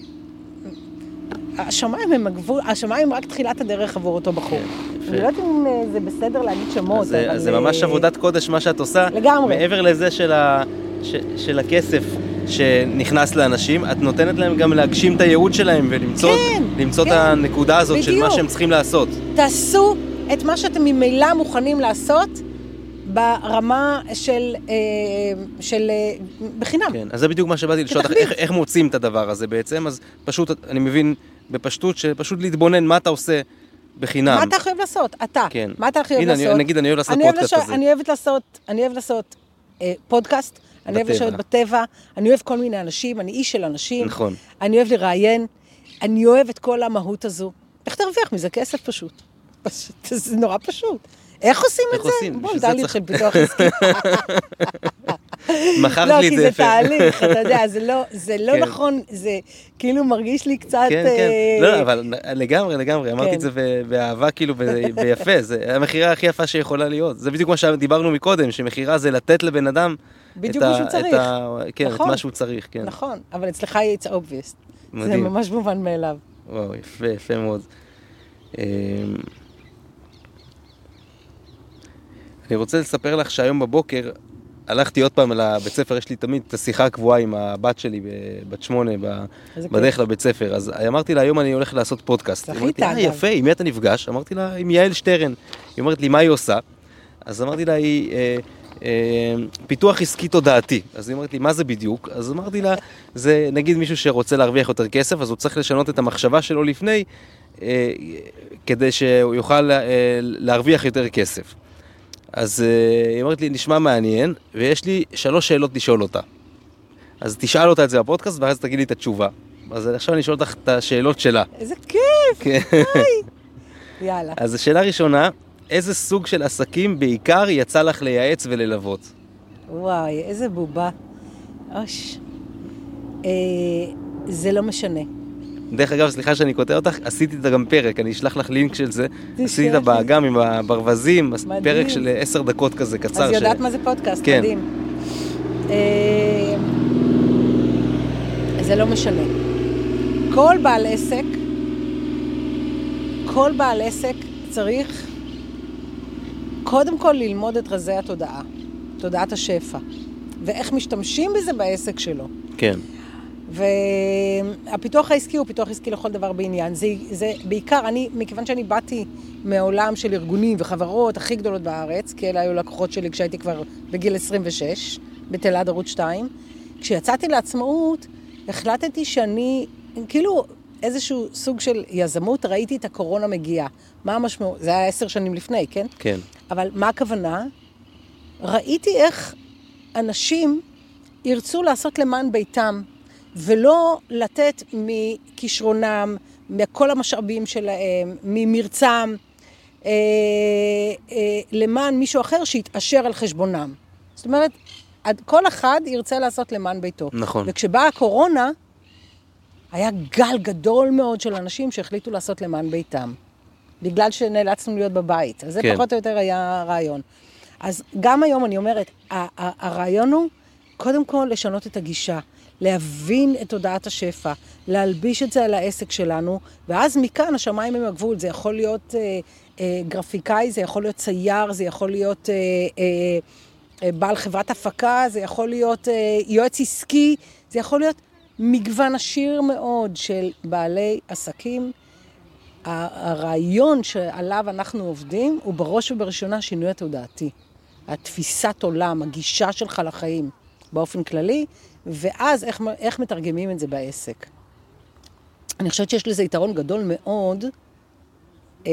השמיים הם הגבול, השמיים רק תחילת הדרך עבור אותו בחור. כן, אני לא יודעת אם אה, זה בסדר להגיד שמות, אז אבל... אז זה ממש אה, עבודת קודש מה שאת עושה. לגמרי. מעבר לזה של, ה, ש, של הכסף שנכנס לאנשים, את נותנת להם גם להגשים את הייעוד שלהם ולמצוא כן, למצוא כן, את הנקודה הזאת של מה בדיוק. שהם צריכים לעשות. תעשו את מה שאתם ממילא מוכנים לעשות ברמה של... אה, של אה, בחינם. כן, אז זה בדיוק מה שבאתי לשאול אותך. איך, איך מוצאים את הדבר הזה בעצם, אז פשוט, אני מבין בפשטות, שפשוט להתבונן מה אתה עושה בחינם. מה אתה חייב לעשות? אתה. כן. מה אתה חייב הנה, לעשות? אני- נגיד, אני אוהב לעשות אני פודקאסט לש- הזה. אני אוהבת לעשות, אני אוהב לעשות אה, פודקאסט, אני אוהב בטבע. לשבת בטבע, אני אוהב כל מיני אנשים, אני איש של אנשים. נכון. אני אוהב לראיין, אני אוהב את כל המהות הזו. איך תרוויח מזה כסף פשוט? פשוט, זה נורא פשוט. איך עושים איך את זה? עושים? בוא, זה תהליך צריך- של פיתוח עסקי. מכרת לא, לי את כי זה זה יפה. תהליך, אתה יודע, זה לא, זה לא כן. נכון, זה כאילו מרגיש לי קצת... כן, כן. אה, לא, אבל לגמרי, לגמרי, אמרתי כן. את זה ב- באהבה, כאילו, ביפה, זה המכירה הכי יפה שיכולה להיות. זה בדיוק מה שדיברנו מקודם, שמכירה זה לתת לבן אדם... בדיוק את מה שהוא את צריך. ה- כן, את נכון. מה שהוא צריך, כן. נכון, אבל אצלך it's obvious. זה מדהים. ממש מובן מאליו. וואו, יפה, יפה מאוד. אני רוצה לספר לך שהיום בבוקר הלכתי עוד פעם לבית ספר, יש לי תמיד את השיחה הקבועה עם הבת שלי, בת שמונה, ב- איזה כיף. בדרך לבית ספר. אז אמרתי לה, היום אני הולך לעשות פודקאסט. אמרתי, אה, אגב. יפה, עם מי אתה נפגש? אמרתי לה, עם יעל שטרן. היא אומרת לי, מה היא עושה? אז אמרתי לה, היא... אה, אה, פיתוח עסקי תודעתי. אז היא אומרת לי, מה זה בדיוק? אז אמרתי לה, זה נגיד מישהו שרוצה להרוויח יותר כסף, אז הוא צריך לשנות את המחשבה שלו לפני, אה, כדי שהוא יוכל אה, להרוויח יותר כסף. אז אה, היא אומרת לי, נשמע מעניין, ויש לי שלוש שאלות לשאול אותה. אז תשאל אותה את זה בפודקאסט, ואז תגיד לי את התשובה. אז עכשיו אני אשאל אותך את השאלות שלה. איזה כיף, כן. יאללה. אז השאלה הראשונה, איזה סוג של עסקים בעיקר יצא לך לייעץ וללוות? וואי, איזה בובה. אוש. אה, זה לא משנה. דרך אגב, סליחה שאני קוטע אותך, עשיתי את זה גם פרק, אני אשלח לך לינק של זה. עשיתי את. הבאגם עם הברווזים, מדהים. פרק של עשר דקות כזה קצר. אז ש- יודעת מה זה פודקאסט, כן. מדהים. אה, זה לא משנה. כל בעל עסק, כל בעל עסק צריך קודם כל ללמוד את רזי התודעה, תודעת השפע, ואיך משתמשים בזה בעסק שלו. כן, והפיתוח העסקי הוא פיתוח עסקי לכל דבר בעניין. זה, זה בעיקר, אני, מכיוון שאני באתי מעולם של ארגונים וחברות הכי גדולות בארץ, כי אלה היו לקוחות שלי כשהייתי כבר בגיל 26, בתלעד ערוץ 2, כשיצאתי לעצמאות, החלטתי שאני, כאילו, איזשהו סוג של יזמות, ראיתי את הקורונה מגיעה. מה המשמעות? זה היה עשר שנים לפני, כן? כן, אבל מה הכוונה? ראיתי איך אנשים ירצו לעשות למען ביתם, ולא לתת מכישרונם, מכל המשאבים שלהם, ממרצם, אה, אה, למען מישהו אחר שיתעשר על חשבונם. זאת אומרת, כל אחד ירצה לעשות למען ביתו. נכון. וכשבאה הקורונה, היה גל גדול מאוד של אנשים שהחליטו לעשות למען ביתם. בגלל שנאלצנו להיות בבית. אז זה כן. פחות או יותר היה הרעיון. אז גם היום אני אומרת, הרעיון הוא קודם כל לשנות את הגישה, להבין את תודעת השפע, להלביש את זה על העסק שלנו, ואז מכאן השמיים הם הגבול. זה יכול להיות אה, אה, גרפיקאי, זה יכול להיות צייר, זה יכול להיות אה, אה, אה, בעל חברת הפקה, זה יכול להיות אה, יועץ עסקי, זה יכול להיות מגוון עשיר מאוד של בעלי עסקים הרעיון שעליו אנחנו עובדים הוא בראש ובראשונה השינוי התודעתי. התפיסת עולם, הגישה שלך לחיים באופן כללי, ואז איך, איך מתרגמים את זה בעסק. אני חושבת שיש לזה יתרון גדול מאוד, אה,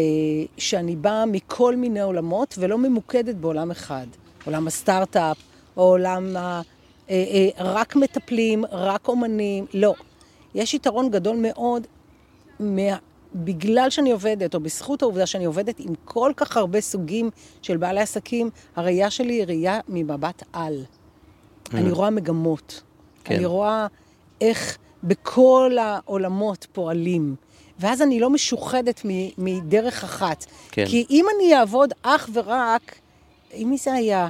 שאני באה מכל מיני עולמות ולא ממוקדת בעולם אחד. עולם הסטארט-אפ, או עולם ה... אה, אה, רק מטפלים, רק אומנים, לא. יש יתרון גדול מאוד מה... בגלל שאני עובדת, או בזכות העובדה שאני עובדת עם כל כך הרבה סוגים של בעלי עסקים, הראייה שלי היא ראייה ממבט על. Mm. אני רואה מגמות. כן. אני רואה איך בכל העולמות פועלים. ואז אני לא משוחדת מדרך אחת. כן. כי אם אני אעבוד אך ורק, עם מי זה היה?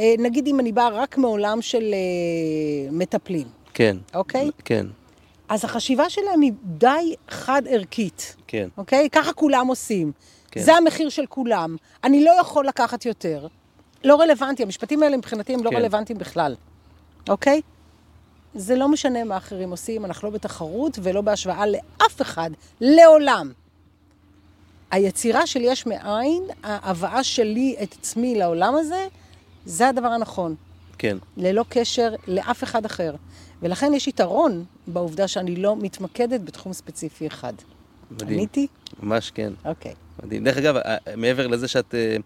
אה, נגיד אם אני באה רק מעולם של אה, מטפלים. כן. אוקיי? כן. אז החשיבה שלהם היא די חד-ערכית. כן. אוקיי? ככה כולם עושים. כן. זה המחיר של כולם. אני לא יכול לקחת יותר. לא רלוונטי, המשפטים האלה מבחינתי הם לא כן. רלוונטיים בכלל. אוקיי? זה לא משנה מה אחרים עושים, אנחנו לא בתחרות ולא בהשוואה לאף אחד, לעולם. היצירה של יש מאין, ההבאה שלי את עצמי לעולם הזה, זה הדבר הנכון. כן. ללא קשר לאף אחד אחר. ולכן יש יתרון בעובדה שאני לא מתמקדת בתחום ספציפי אחד. מדהים. עניתי? ממש כן. אוקיי. מדהים. דרך אגב, אה, מעבר לזה שאת, אה,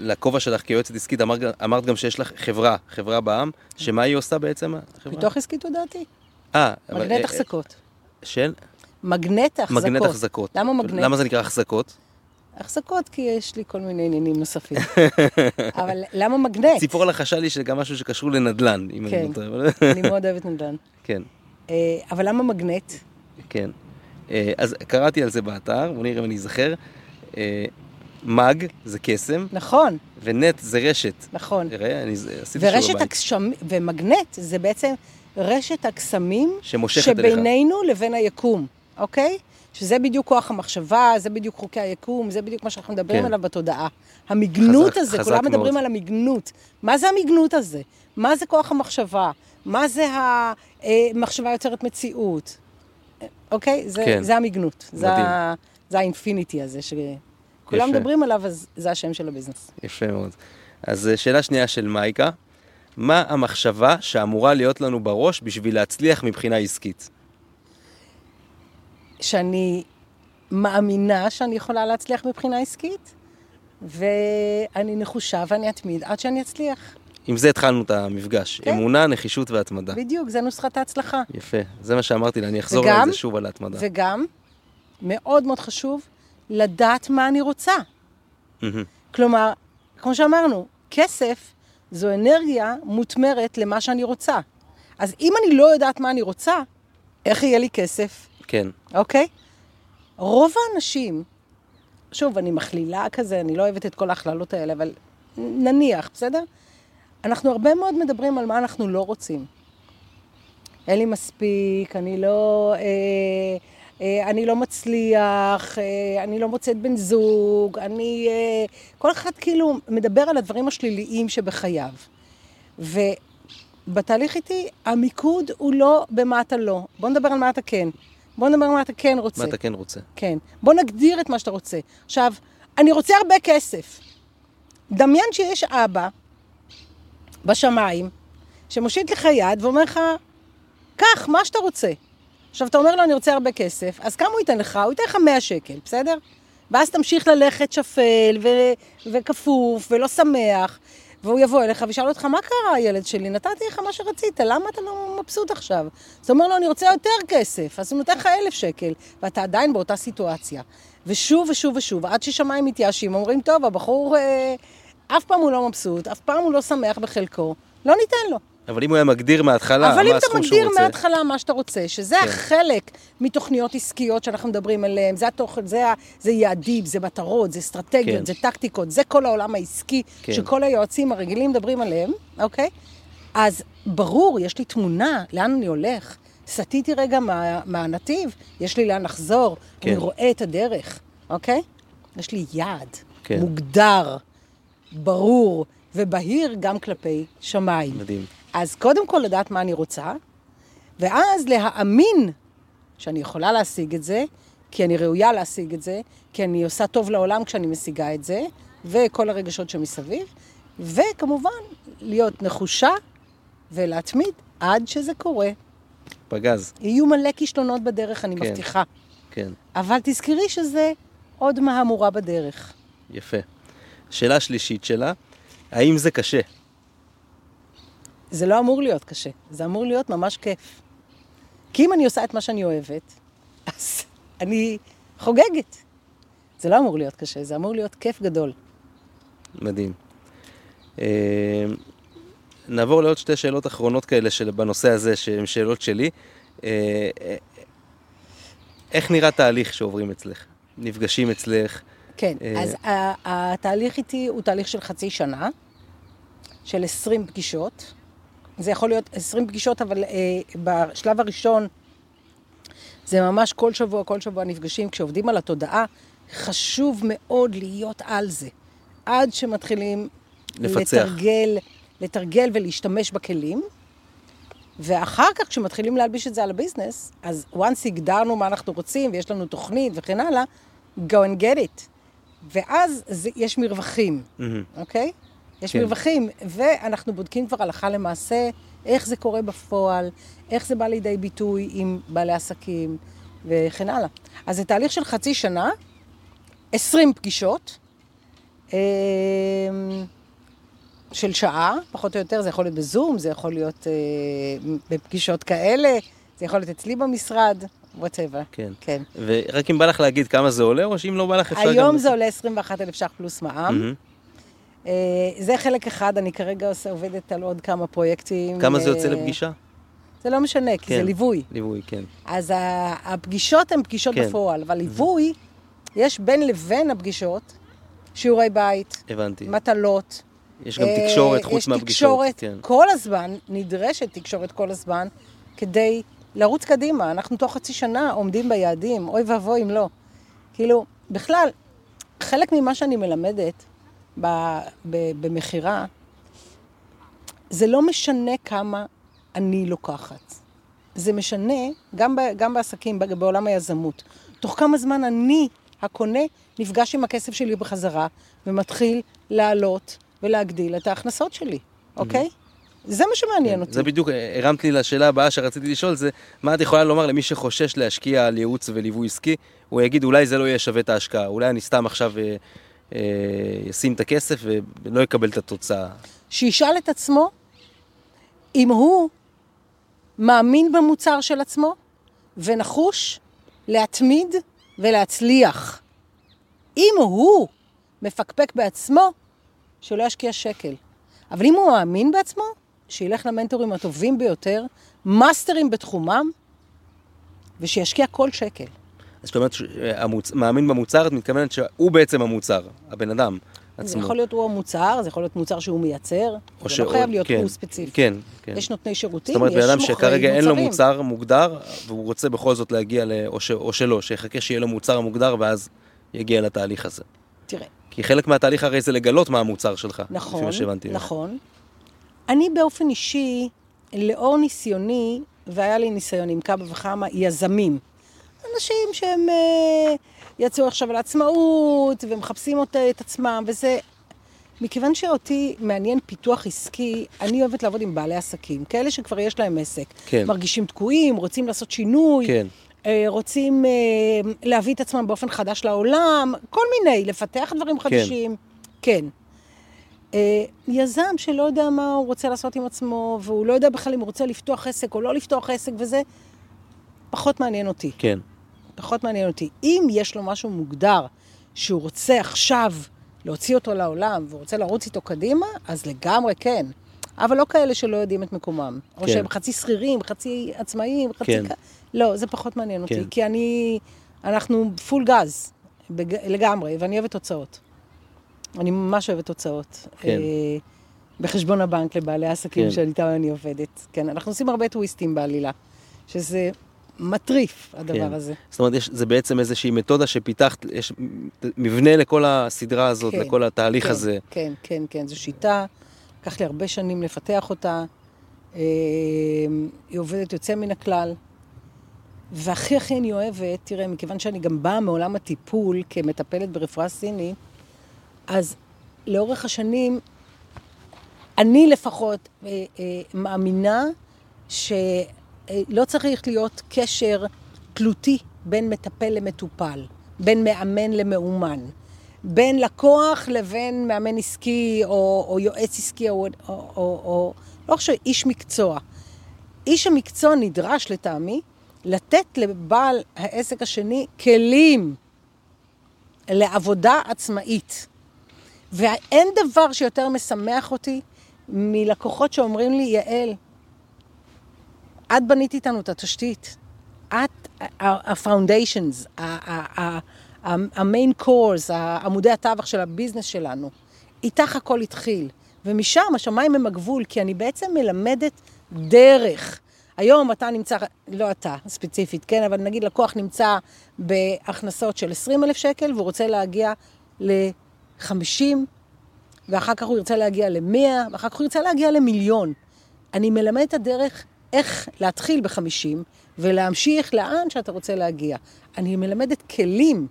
לכובע שלך כיועצת עסקית, אמרת, אמרת גם שיש לך חברה, חברה בעם, שמה היא עושה בעצם, החברה? פיתוח עסקי תודעתי. אה. מגנט החזקות. של? מגנט החזקות. מגנט החזקות. למה מגנט? למה זה נקרא החזקות? החזקות, כי יש לי כל מיני עניינים נוספים. אבל למה מגנט? ציפור לחשה לי שזה גם משהו שקשור לנדל"ן, אם כן, אני לא טועה. אני מאוד אוהבת נדל"ן. כן. אה, אבל למה מגנט? כן. אה, אז קראתי על זה באתר, בוא נראה אם אני אזכר. אה, מג זה קסם. נכון. ונט זה רשת. נכון. תראה, אני עשיתי שיעור בבית. הקשמ... ומגנט זה בעצם רשת הקסמים שמושכת אליך. שבינינו לבין היקום, אוקיי? שזה בדיוק כוח המחשבה, זה בדיוק חוקי היקום, זה בדיוק מה שאנחנו מדברים כן. עליו בתודעה. המגנות חזק, הזה, חזק כולם מאוד. מדברים על המגנות. מה זה המגנות הזה? מה זה כוח המחשבה? מה זה המחשבה יוצרת מציאות? אוקיי? זה, כן. זה המגנות. מדהים. זה, זה האינפיניטי הזה, שכולם יפה. מדברים עליו, אז זה השם של הביזנס. יפה מאוד. אז אה, שאלה שנייה של מייקה, מה המחשבה שאמורה להיות לנו בראש בשביל להצליח מבחינה עסקית? שאני מאמינה שאני יכולה להצליח מבחינה עסקית, ואני נחושה ואני אתמיד עד שאני אצליח. עם זה התחלנו את המפגש. כן. אמונה, נחישות והתמדה. בדיוק, זה נוסחת ההצלחה. יפה, זה מה שאמרתי לה, אני אחזור וגם, על זה שוב על ההתמדה. וגם, מאוד מאוד חשוב, לדעת מה אני רוצה. Mm-hmm. כלומר, כמו שאמרנו, כסף זו אנרגיה מותמרת למה שאני רוצה. אז אם אני לא יודעת מה אני רוצה, איך יהיה לי כסף? כן. אוקיי? רוב האנשים, שוב, אני מכלילה כזה, אני לא אוהבת את כל ההכללות האלה, אבל נניח, בסדר? אנחנו הרבה מאוד מדברים על מה אנחנו לא רוצים. אין לי מספיק, אני לא, אה, אה, אני לא מצליח, אה, אני לא מוצאת בן זוג, אני... אה, כל אחד כאילו מדבר על הדברים השליליים שבחייו. ובתהליך איתי, המיקוד הוא לא במה אתה לא. בוא נדבר על מה אתה כן. בוא נדבר על מה אתה כן רוצה. מה אתה כן רוצה. כן. בוא נגדיר את מה שאתה רוצה. עכשיו, אני רוצה הרבה כסף. דמיין שיש אבא בשמיים, שמושיט לך יד ואומר לך, קח, מה שאתה רוצה. עכשיו, אתה אומר לו, אני רוצה הרבה כסף, אז כמה הוא ייתן לך? הוא ייתן לך 100 שקל, בסדר? ואז תמשיך ללכת שפל ו- וכפוף ולא שמח, והוא יבוא אליך וישאל אותך, מה קרה, הילד שלי? נתתי לך מה שרצית, למה אתה לא מבסוט עכשיו? אז אתה אומר לו, אני רוצה יותר כסף, אז הוא נותן לך אלף שקל, ואתה עדיין באותה סיטואציה. ושוב ושוב ושוב, עד ששמיים מתייאשים, אומרים, טוב, הבחור, אה, אף פעם הוא לא מבסוט, אף פעם הוא לא שמח בחלקו, לא ניתן לו. אבל אם הוא היה מגדיר מההתחלה מה הסכום שהוא רוצה... אבל אם אתה מגדיר מההתחלה מה שאתה רוצה, שזה כן. החלק מתוכניות עסקיות שאנחנו מדברים עליהן, זה, התוכ... זה. זה יעדים, זה מטרות, זה אסטרטגיות, כן. זה טקטיקות, זה כל העולם העסקי כן. שכל היועצים הרגילים מדברים עליהם, אוקיי? אז ברור, יש לי תמונה, לאן אני הולך. סטיתי רגע מה... מהנתיב, יש לי לאן לחזור, כן. אני רואה את הדרך, אוקיי? יש לי יעד כן. מוגדר, ברור ובהיר גם כלפי שמיים. מדהים. אז קודם כל לדעת מה אני רוצה, ואז להאמין שאני יכולה להשיג את זה, כי אני ראויה להשיג את זה, כי אני עושה טוב לעולם כשאני משיגה את זה, וכל הרגשות שמסביב, וכמובן, להיות נחושה ולהתמיד עד שזה קורה. פגז. יהיו מלא כישלונות בדרך, אני כן. מבטיחה. כן, אבל תזכרי שזה עוד מהמורה בדרך. יפה. שאלה שלישית שלה, האם זה קשה? זה לא אמור להיות קשה, זה אמור להיות ממש כיף. כי אם אני עושה את מה שאני אוהבת, אז אני חוגגת. זה לא אמור להיות קשה, זה אמור להיות כיף גדול. מדהים. אה, נעבור לעוד שתי שאלות אחרונות כאלה של, בנושא הזה, שהן שאלות שלי. אה, אה, איך נראה תהליך שעוברים אצלך? נפגשים אצלך? כן, אה, אז התהליך איתי הוא תהליך של חצי שנה, של 20 פגישות. זה יכול להיות 20 פגישות, אבל אה, בשלב הראשון זה ממש כל שבוע, כל שבוע נפגשים. כשעובדים על התודעה, חשוב מאוד להיות על זה. עד שמתחילים לפצח. לתרגל, לתרגל ולהשתמש בכלים. ואחר כך, כשמתחילים להלביש את זה על הביזנס, אז once הגדרנו מה אנחנו רוצים, ויש לנו תוכנית וכן הלאה, go and get it. ואז זה, יש מרווחים. אוקיי? יש כן. מרווחים, ואנחנו בודקים כבר הלכה למעשה איך זה קורה בפועל, איך זה בא לידי ביטוי עם בעלי עסקים וכן הלאה. אז זה תהליך של חצי שנה, 20 פגישות, אמ, של שעה, פחות או יותר, זה יכול להיות בזום, זה יכול להיות אה, בפגישות כאלה, זה יכול להיות אצלי במשרד, whatever. כן. כן. ורק אם בא לך להגיד כמה זה עולה, או שאם לא בא לך אפשר גם... היום זה עולה 21,000 ש"ח פלוס מע"מ. מהמם. אה, זה חלק אחד, אני כרגע עושה, עובדת על עוד כמה פרויקטים. כמה זה יוצא אה, לפגישה? זה לא משנה, כי זה כן. ליווי. ליווי, כן. אז הפגישות הן פגישות כן. בפועל, אבל ליווי, יש בין לבין הפגישות, שיעורי בית, הבנתי. מטלות. יש גם אה, תקשורת חוץ יש מהפגישות. תקשורת כן. כל הזמן, נדרשת תקשורת כל הזמן, כדי לרוץ קדימה. אנחנו תוך חצי שנה עומדים ביעדים, אוי ואבוי אם לא. כאילו, בכלל, חלק ממה שאני מלמדת במכירה, זה לא משנה כמה אני לוקחת. זה משנה, גם, ב, גם בעסקים, בעולם היזמות. תוך כמה זמן אני, הקונה, נפגש עם הכסף שלי בחזרה, ומתחיל לעלות ולהגדיל את ההכנסות שלי, אוקיי? זה מה שמעניין אותי. כן. זה בדיוק, אה, הרמת לי לשאלה הבאה שרציתי לשאול, זה מה את יכולה לומר למי שחושש להשקיע על ייעוץ וליווי עסקי? הוא יגיד, אולי זה לא יהיה שווה את ההשקעה, אולי אני סתם עכשיו אה, אשים את הכסף ולא יקבל את התוצאה. שישאל את עצמו אם הוא מאמין במוצר של עצמו ונחוש להתמיד ולהצליח. אם הוא מפקפק בעצמו, שלא ישקיע שקל. אבל אם הוא מאמין בעצמו, שילך למנטורים הטובים ביותר, מאסטרים בתחומם, ושישקיע כל שקל. אז זאת אומרת, שהמוצ... מאמין במוצר, את מתכוונת שהוא בעצם המוצר, הבן אדם זה עצמו. יכול להיות הוא המוצר, זה יכול להיות מוצר שהוא מייצר, זה ש- לא חייב להיות כן, הוא ספציפי. כן, כן. יש נותני שירותים, זאת אומרת, יש בן אדם מוכרי שכרגע אין לו מוצרים. מוצר מוגדר, והוא רוצה בכל זאת להגיע, ל... או, ש... או שלא, שיחכה שיהיה לו מוצר מוגדר, ואז יגיע לתהליך הזה. תראה, כי חלק מהתהליך הרי זה לגלות מה המוצר שלך. לפי נכון, מה שהבנתי. נכון. אני באופן אישי, לאור ניסיוני, והיה לי ניסיון עם כמה וכמה יזמים, אנשים שהם אה, יצאו עכשיו על עצמאות, ומחפשים אותה, את עצמם, וזה... מכיוון שאותי מעניין פיתוח עסקי, אני אוהבת לעבוד עם בעלי עסקים, כאלה שכבר יש להם עסק. כן. מרגישים תקועים, רוצים לעשות שינוי, כן. אה, רוצים אה, להביא את עצמם באופן חדש לעולם, כל מיני, לפתח דברים חדשים. כן. אה, יזם שלא יודע מה הוא רוצה לעשות עם עצמו, והוא לא יודע בכלל אם הוא רוצה לפתוח עסק או לא לפתוח עסק, וזה פחות מעניין אותי. כן. פחות מעניין אותי. אם יש לו משהו מוגדר שהוא רוצה עכשיו להוציא אותו לעולם והוא רוצה לרוץ איתו קדימה, אז לגמרי כן. אבל לא כאלה שלא יודעים את מקומם. או כן. שהם חצי שכירים, חצי עצמאיים, חצי... כן. כ... לא, זה פחות מעניין אותי. כן. כי אני... אנחנו פול גז, בג... לגמרי, ואני אוהבת תוצאות. אני ממש אוהבת תוצאות. כן. אה, בחשבון הבנק לבעלי העסקים כן. שאיתם אני עובדת. כן, אנחנו עושים הרבה טוויסטים בעלילה, שזה מטריף, הדבר כן. הזה. זאת אומרת, יש, זה בעצם איזושהי מתודה שפיתחת, יש מבנה לכל הסדרה הזאת, כן, לכל התהליך כן, הזה. כן, כן, כן, זו שיטה, לקח לי הרבה שנים לפתח אותה. אה, היא עובדת יוצא מן הכלל. והכי הכי אני אוהבת, תראה, מכיוון שאני גם באה מעולם הטיפול כמטפלת ברפואה סינית, אז לאורך השנים, אני לפחות אה, אה, מאמינה שלא צריך להיות קשר תלותי בין מטפל למטופל, בין מאמן למאומן, בין לקוח לבין מאמן עסקי או, או יועץ עסקי או, או, או, או לא חושב, איש מקצוע. איש המקצוע נדרש לטעמי לתת לבעל העסק השני כלים לעבודה עצמאית. ואין דבר שיותר משמח אותי מלקוחות שאומרים לי, יעל, את בנית איתנו את התשתית. את, ה-foundations, ה-main course, עמודי התווך של הביזנס שלנו. איתך הכל התחיל. ומשם השמיים הם הגבול, כי אני בעצם מלמדת דרך. היום אתה נמצא, לא אתה ספציפית, כן, אבל נגיד לקוח נמצא בהכנסות של 20 אלף שקל והוא רוצה להגיע ל-50, ואחר כך הוא ירצה להגיע ל-100, ואחר כך הוא ירצה להגיע למיליון. אני מלמד את הדרך איך להתחיל ב-50 ולהמשיך לאן שאתה רוצה להגיע. אני מלמדת כלים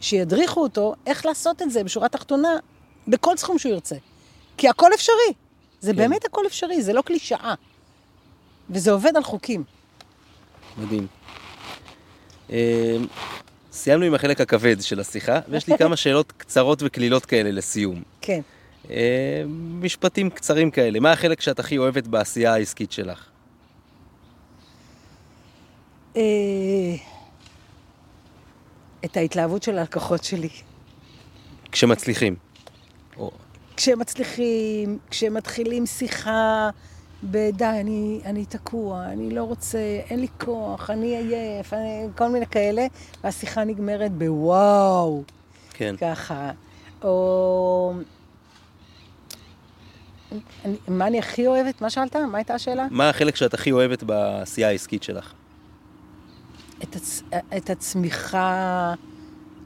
שידריכו אותו איך לעשות את זה בשורה תחתונה, בכל סכום שהוא ירצה. כי הכל אפשרי. זה כן. באמת הכל אפשרי, זה לא קלישאה. וזה עובד על חוקים. מדהים. אה, סיימנו עם החלק הכבד של השיחה, ויש לי כמה שאלות קצרות וקלילות כאלה לסיום. כן. אה, משפטים קצרים כאלה. מה החלק שאת הכי אוהבת בעשייה העסקית שלך? אה, את ההתלהבות של הלקוחות שלי. כשמצליחים. כשהם מצליחים, כשהם מתחילים שיחה בדי, אני, אני תקוע, אני לא רוצה, אין לי כוח, אני עייף, אני, כל מיני כאלה, והשיחה נגמרת בוואו. כן. ככה. או... אני, מה אני הכי אוהבת? מה שאלת? מה הייתה השאלה? מה החלק שאת הכי אוהבת בעשייה העסקית שלך? את, הצ... את הצמיחה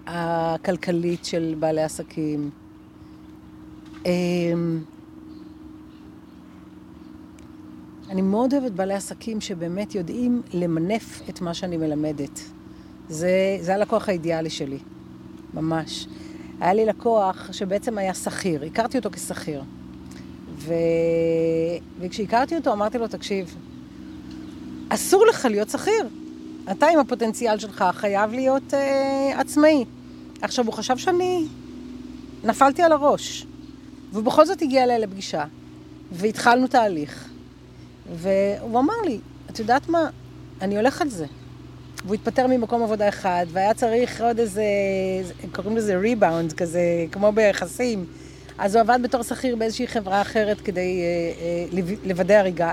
הכלכלית של בעלי עסקים. אמ, אני מאוד אוהבת בעלי עסקים שבאמת יודעים למנף את מה שאני מלמדת. זה, זה הלקוח האידיאלי שלי, ממש. היה לי לקוח שבעצם היה שכיר, הכרתי אותו כשכיר. ו... וכשהכרתי אותו אמרתי לו, תקשיב, אסור לך להיות שכיר. אתה עם הפוטנציאל שלך חייב להיות אה, עצמאי. עכשיו, הוא חשב שאני נפלתי על הראש. ובכל זאת הגיע אליי לפגישה, והתחלנו תהליך. והוא אמר לי, את יודעת מה, אני הולך על זה. והוא התפטר ממקום עבודה אחד, והיה צריך עוד איזה, קוראים לזה ריבאונד כזה, כמו ביחסים. אז הוא עבד בתור שכיר באיזושהי חברה אחרת כדי אה, אה, לוודא הריגה.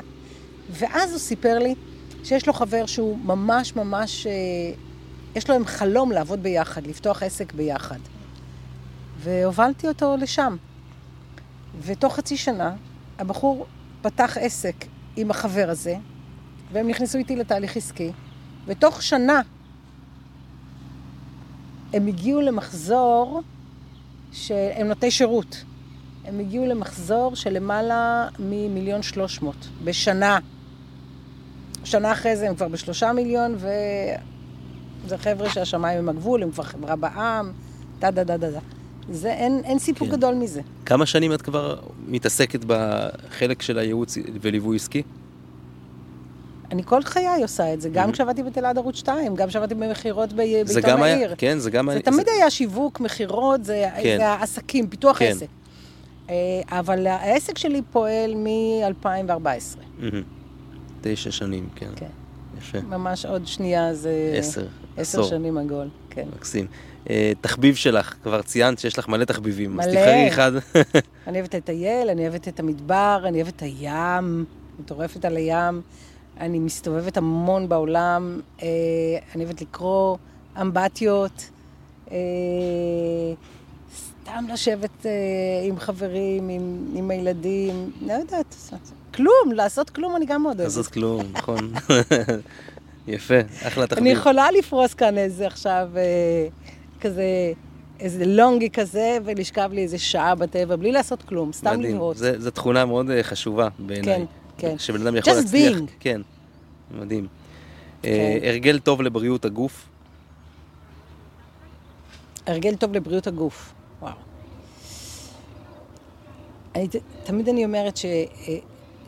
ואז הוא סיפר לי שיש לו חבר שהוא ממש ממש, אה, יש לו עם חלום לעבוד ביחד, לפתוח עסק ביחד. והובלתי אותו לשם. ותוך חצי שנה הבחור פתח עסק עם החבר הזה, והם נכנסו איתי לתהליך עסקי, ותוך שנה הם הגיעו למחזור שהם נוטי שירות. הם הגיעו למחזור של למעלה ממיליון שלוש מאות בשנה. שנה אחרי זה הם כבר בשלושה מיליון, וזה חבר'ה שהשמיים הם הגבול, הם כבר חברה בע"מ, דה דה דה דה דה. זה, אין, אין סיפור כן. גדול מזה. כמה שנים את כבר מתעסקת בחלק של הייעוץ וליווי עסקי? אני כל חיי עושה את זה, גם mm-hmm. כשעבדתי בתלעד ערוץ 2, גם כשעבדתי במכירות בעיתון העיר. היה, כן, זה גם היה... זה תמיד זה... היה שיווק, מכירות, זה, כן. זה העסקים, פיתוח כן. עסק. אה, אבל העסק שלי פועל מ-2014. Mm-hmm. תשע שנים, כן. כן. יפה. ממש עוד שנייה זה... עשר. עשר שנים עגול, כן. מקסים. אה, תחביב שלך, כבר ציינת שיש לך מלא תחביבים. מלא. אז תבחרי אחד. אני אוהבת את הטייל, אני אוהבת את המדבר, אני אוהבת את הים, מטורפת על הים. אני מסתובבת המון בעולם, אה, אני אוהבת לקרוא אמבטיות, אה, סתם לשבת עם חברים, עם, עם הילדים, לא יודעת, כלום, לעשות כלום אני גם מאוד אוהבת. לעשות כלום, נכון. יפה, אחלה תחביב. אני יכולה לפרוס כאן איזה עכשיו... כזה, איזה לונגי כזה, ולשכב לי איזה שעה בטבע, בלי לעשות כלום, סתם מדהים. לראות. מדהים, זו תכונה מאוד אה, חשובה בעיניי. כן, כן. שבן אדם יכול להצליח. Just being. כן, מדהים. אה, הרגל טוב לבריאות הגוף. הרגל טוב לבריאות הגוף. אני, תמיד אני אומרת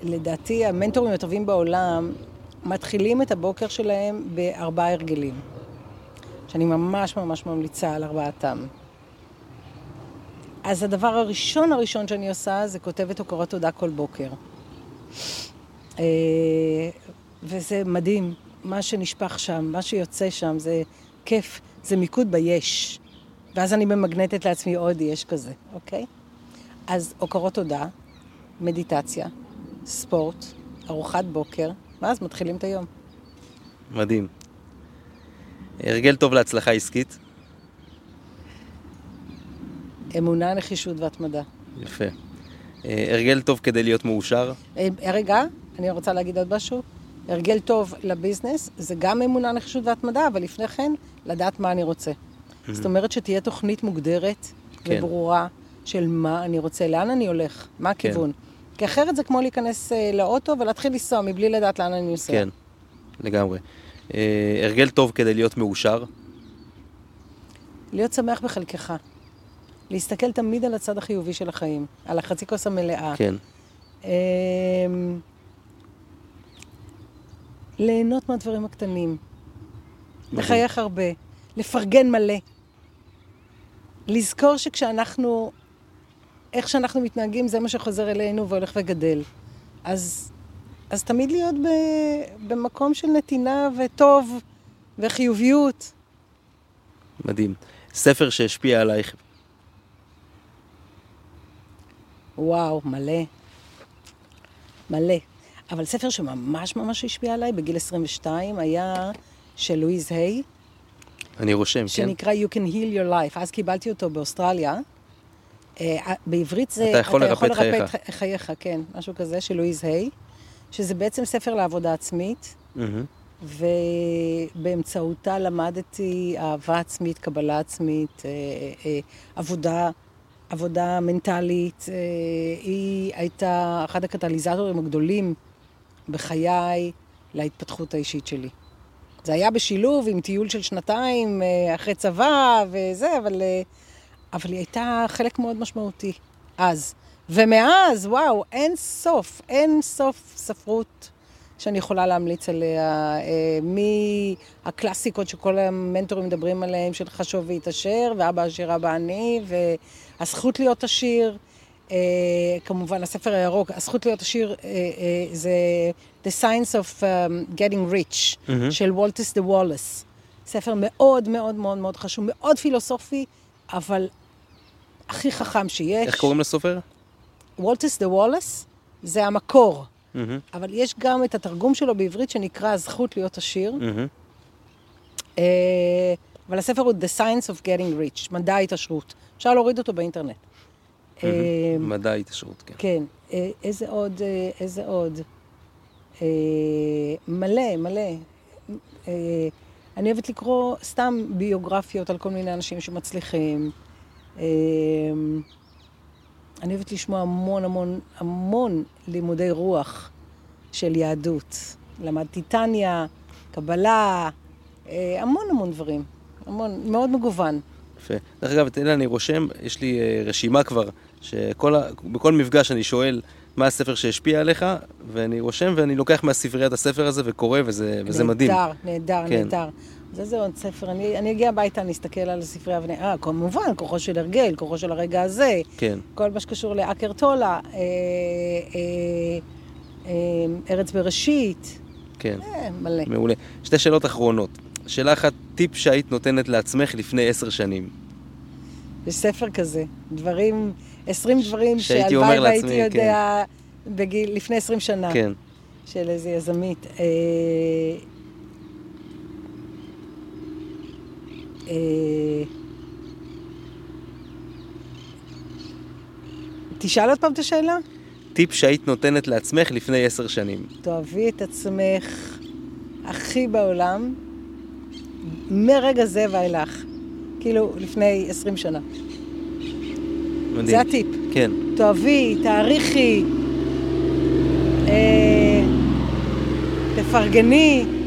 שלדעתי המנטורים הטובים בעולם מתחילים את הבוקר שלהם בארבעה הרגלים, שאני ממש ממש ממליצה על ארבעתם. אז הדבר הראשון הראשון שאני עושה זה כותבת הוקרות תודה כל בוקר. אה, וזה מדהים, מה שנשפך שם, מה שיוצא שם, זה כיף, זה מיקוד ביש. ואז אני ממגנטת לעצמי עוד יש כזה, אוקיי? אז הוקרות תודה, מדיטציה, ספורט, ארוחת בוקר, ואז מתחילים את היום. מדהים. הרגל טוב להצלחה עסקית. אמונה, נחישות והתמדה. יפה. אה, הרגל טוב כדי להיות מאושר. אה, רגע, אני רוצה להגיד עוד משהו. הרגל טוב לביזנס זה גם אמונה, נחישות והתמדה, אבל לפני כן, לדעת מה אני רוצה. זאת אומרת שתהיה תוכנית מוגדרת כן. וברורה של מה אני רוצה, לאן אני הולך, מה כן. הכיוון. כן. כי אחרת זה כמו להיכנס uh, לאוטו ולהתחיל לנסוע מבלי לדעת לאן אני נוסע. כן, לגמרי. Uh, הרגל טוב כדי להיות מאושר? להיות שמח בחלקך. להסתכל תמיד על הצד החיובי של החיים, על החצי כוס המלאה. כן. Uh, ליהנות מהדברים הקטנים. לחייך הרבה. לפרגן מלא. לזכור שכשאנחנו, איך שאנחנו מתנהגים, זה מה שחוזר אלינו והולך וגדל. אז, אז תמיד להיות ב, במקום של נתינה וטוב וחיוביות. מדהים. ספר שהשפיע עלייך. וואו, מלא. מלא. אבל ספר שממש ממש השפיע עליי בגיל 22 היה של לואיז היי, אני רושם, כן. שנקרא You can heal your life. אז קיבלתי אותו באוסטרליה. אה, בעברית זה... אתה יכול לרפא את חייך. את חייך, כן, משהו כזה, של לואיז היי, שזה בעצם ספר לעבודה עצמית, ובאמצעותה למדתי אהבה עצמית, קבלה עצמית, אה, אה, עבודה, עבודה מנטלית. היא הייתה אחד הקטליזטורים הגדולים בחיי להתפתחות האישית שלי. זה היה בשילוב עם טיול של שנתיים אה, אחרי צבא וזה, אבל, אה, אבל היא הייתה חלק מאוד משמעותי אז. ומאז, וואו, אין סוף, אין סוף ספרות שאני יכולה להמליץ עליה, אה, מהקלאסיקות שכל המנטורים מדברים עליהם, של חשוב והתעשר, ואבא עשיר אבא עני, והזכות להיות עשיר. Uh, כמובן, הספר הירוק, הזכות להיות עשיר uh, uh, זה The Science of um, Getting Rich, mm-hmm. של וולטס דה וולס. ספר מאוד מאוד מאוד מאוד חשוב, מאוד פילוסופי, אבל הכי חכם שיש. איך קוראים לסופר? וולטס דה וולס זה המקור, mm-hmm. אבל יש גם את התרגום שלו בעברית שנקרא הזכות להיות עשיר. Mm-hmm. Uh, אבל הספר הוא The Science of Getting Rich, מדע ההתעשרות. אפשר להוריד אותו באינטרנט. Mm-hmm. מדע ההתעשרות, כן. כן. אה, איזה עוד, אה, איזה עוד? אה, מלא, מלא. אה, אני אוהבת לקרוא סתם ביוגרפיות על כל מיני אנשים שמצליחים. אה, אני אוהבת לשמוע המון המון המון לימודי רוח של יהדות. למדתי טניה, קבלה, המון המון דברים. המון, מאוד מגוון. יפה. דרך אגב, תראה, אני רושם, יש לי רשימה כבר, שבכל מפגש אני שואל מה הספר שהשפיע עליך, ואני רושם ואני לוקח מהספריית הספר הזה וקורא, וזה, וזה מדהים. נהדר, נהדר, כן. נהדר. אז איזה עוד ספר? אני, אני אגיע הביתה, אני אסתכל על הספרייה ואני... אה, כמובן, כוחו של הרגל, כוחו של הרגע הזה. כן. כל מה שקשור לאקר טולה, אה, אה, אה, ארץ בראשית. כן. אה, מלא. מעולה. שתי שאלות אחרונות. שאלה אחת, טיפ שהיית נותנת לעצמך לפני עשר שנים. בספר כזה, דברים... 20 דברים שהלוואי והייתי כן. יודע כן. בגיל, לפני 20 שנה. כן. של איזה יזמית. אה, אה, תשאל עוד פעם את השאלה. טיפ שהיית נותנת לעצמך לפני עשר שנים. תאהבי את עצמך הכי בעולם, מרגע זה ואילך. כאילו, לפני עשרים שנה. מדהים. זה הטיפ. כן. תאהבי, תעריכי, אה, תפרגני. אה,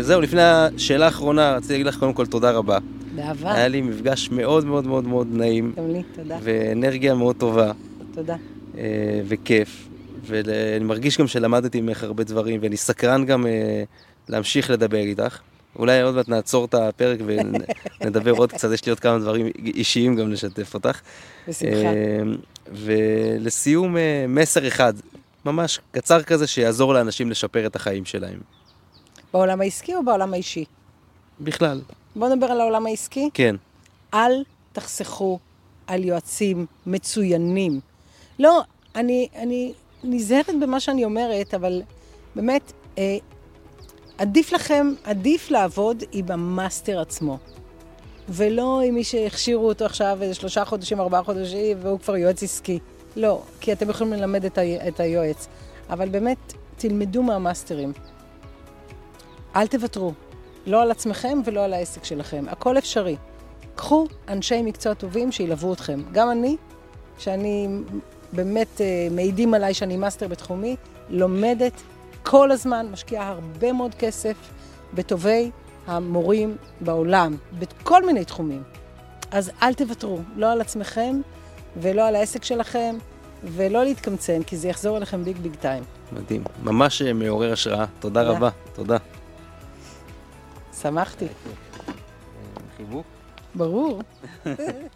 זהו, לפני השאלה האחרונה, רציתי להגיד לך קודם כל תודה רבה. באהבה. היה לי מפגש מאוד מאוד מאוד מאוד נעים, גם לי, תודה. ואנרגיה מאוד טובה, תודה. אה, וכיף. ואני מרגיש גם שלמדתי ממך הרבה דברים, ואני סקרן גם אה, להמשיך לדבר איתך. אולי עוד מעט נעצור את הפרק ונדבר עוד קצת, יש לי עוד כמה דברים אישיים גם לשתף אותך. בשמחה. אה, ולסיום, אה, מסר אחד, ממש קצר כזה, שיעזור לאנשים לשפר את החיים שלהם. בעולם העסקי או בעולם האישי? בכלל, בואו נדבר על העולם העסקי. כן. אל תחסכו על יועצים מצוינים. לא, אני, אני נזהרת במה שאני אומרת, אבל באמת, אה, עדיף לכם, עדיף לעבוד עם המאסטר עצמו. ולא עם מי שהכשירו אותו עכשיו איזה שלושה חודשים, ארבעה חודשים, והוא כבר יועץ עסקי. לא, כי אתם יכולים ללמד את, ה, את היועץ. אבל באמת, תלמדו מהמאסטרים. אל תוותרו. לא על עצמכם ולא על העסק שלכם. הכל אפשרי. קחו אנשי מקצוע טובים שילוו אתכם. גם אני, שאני באמת אה, מעידים עליי שאני מאסטר בתחומי, לומדת כל הזמן, משקיעה הרבה מאוד כסף בטובי המורים בעולם, בכל מיני תחומים. אז אל תוותרו, לא על עצמכם ולא על העסק שלכם, ולא להתקמצן, כי זה יחזור אליכם big big time. מדהים. ממש אה, מעורר השראה. תודה תודה. רבה. תודה. שמחתי. חיבוק. ברור.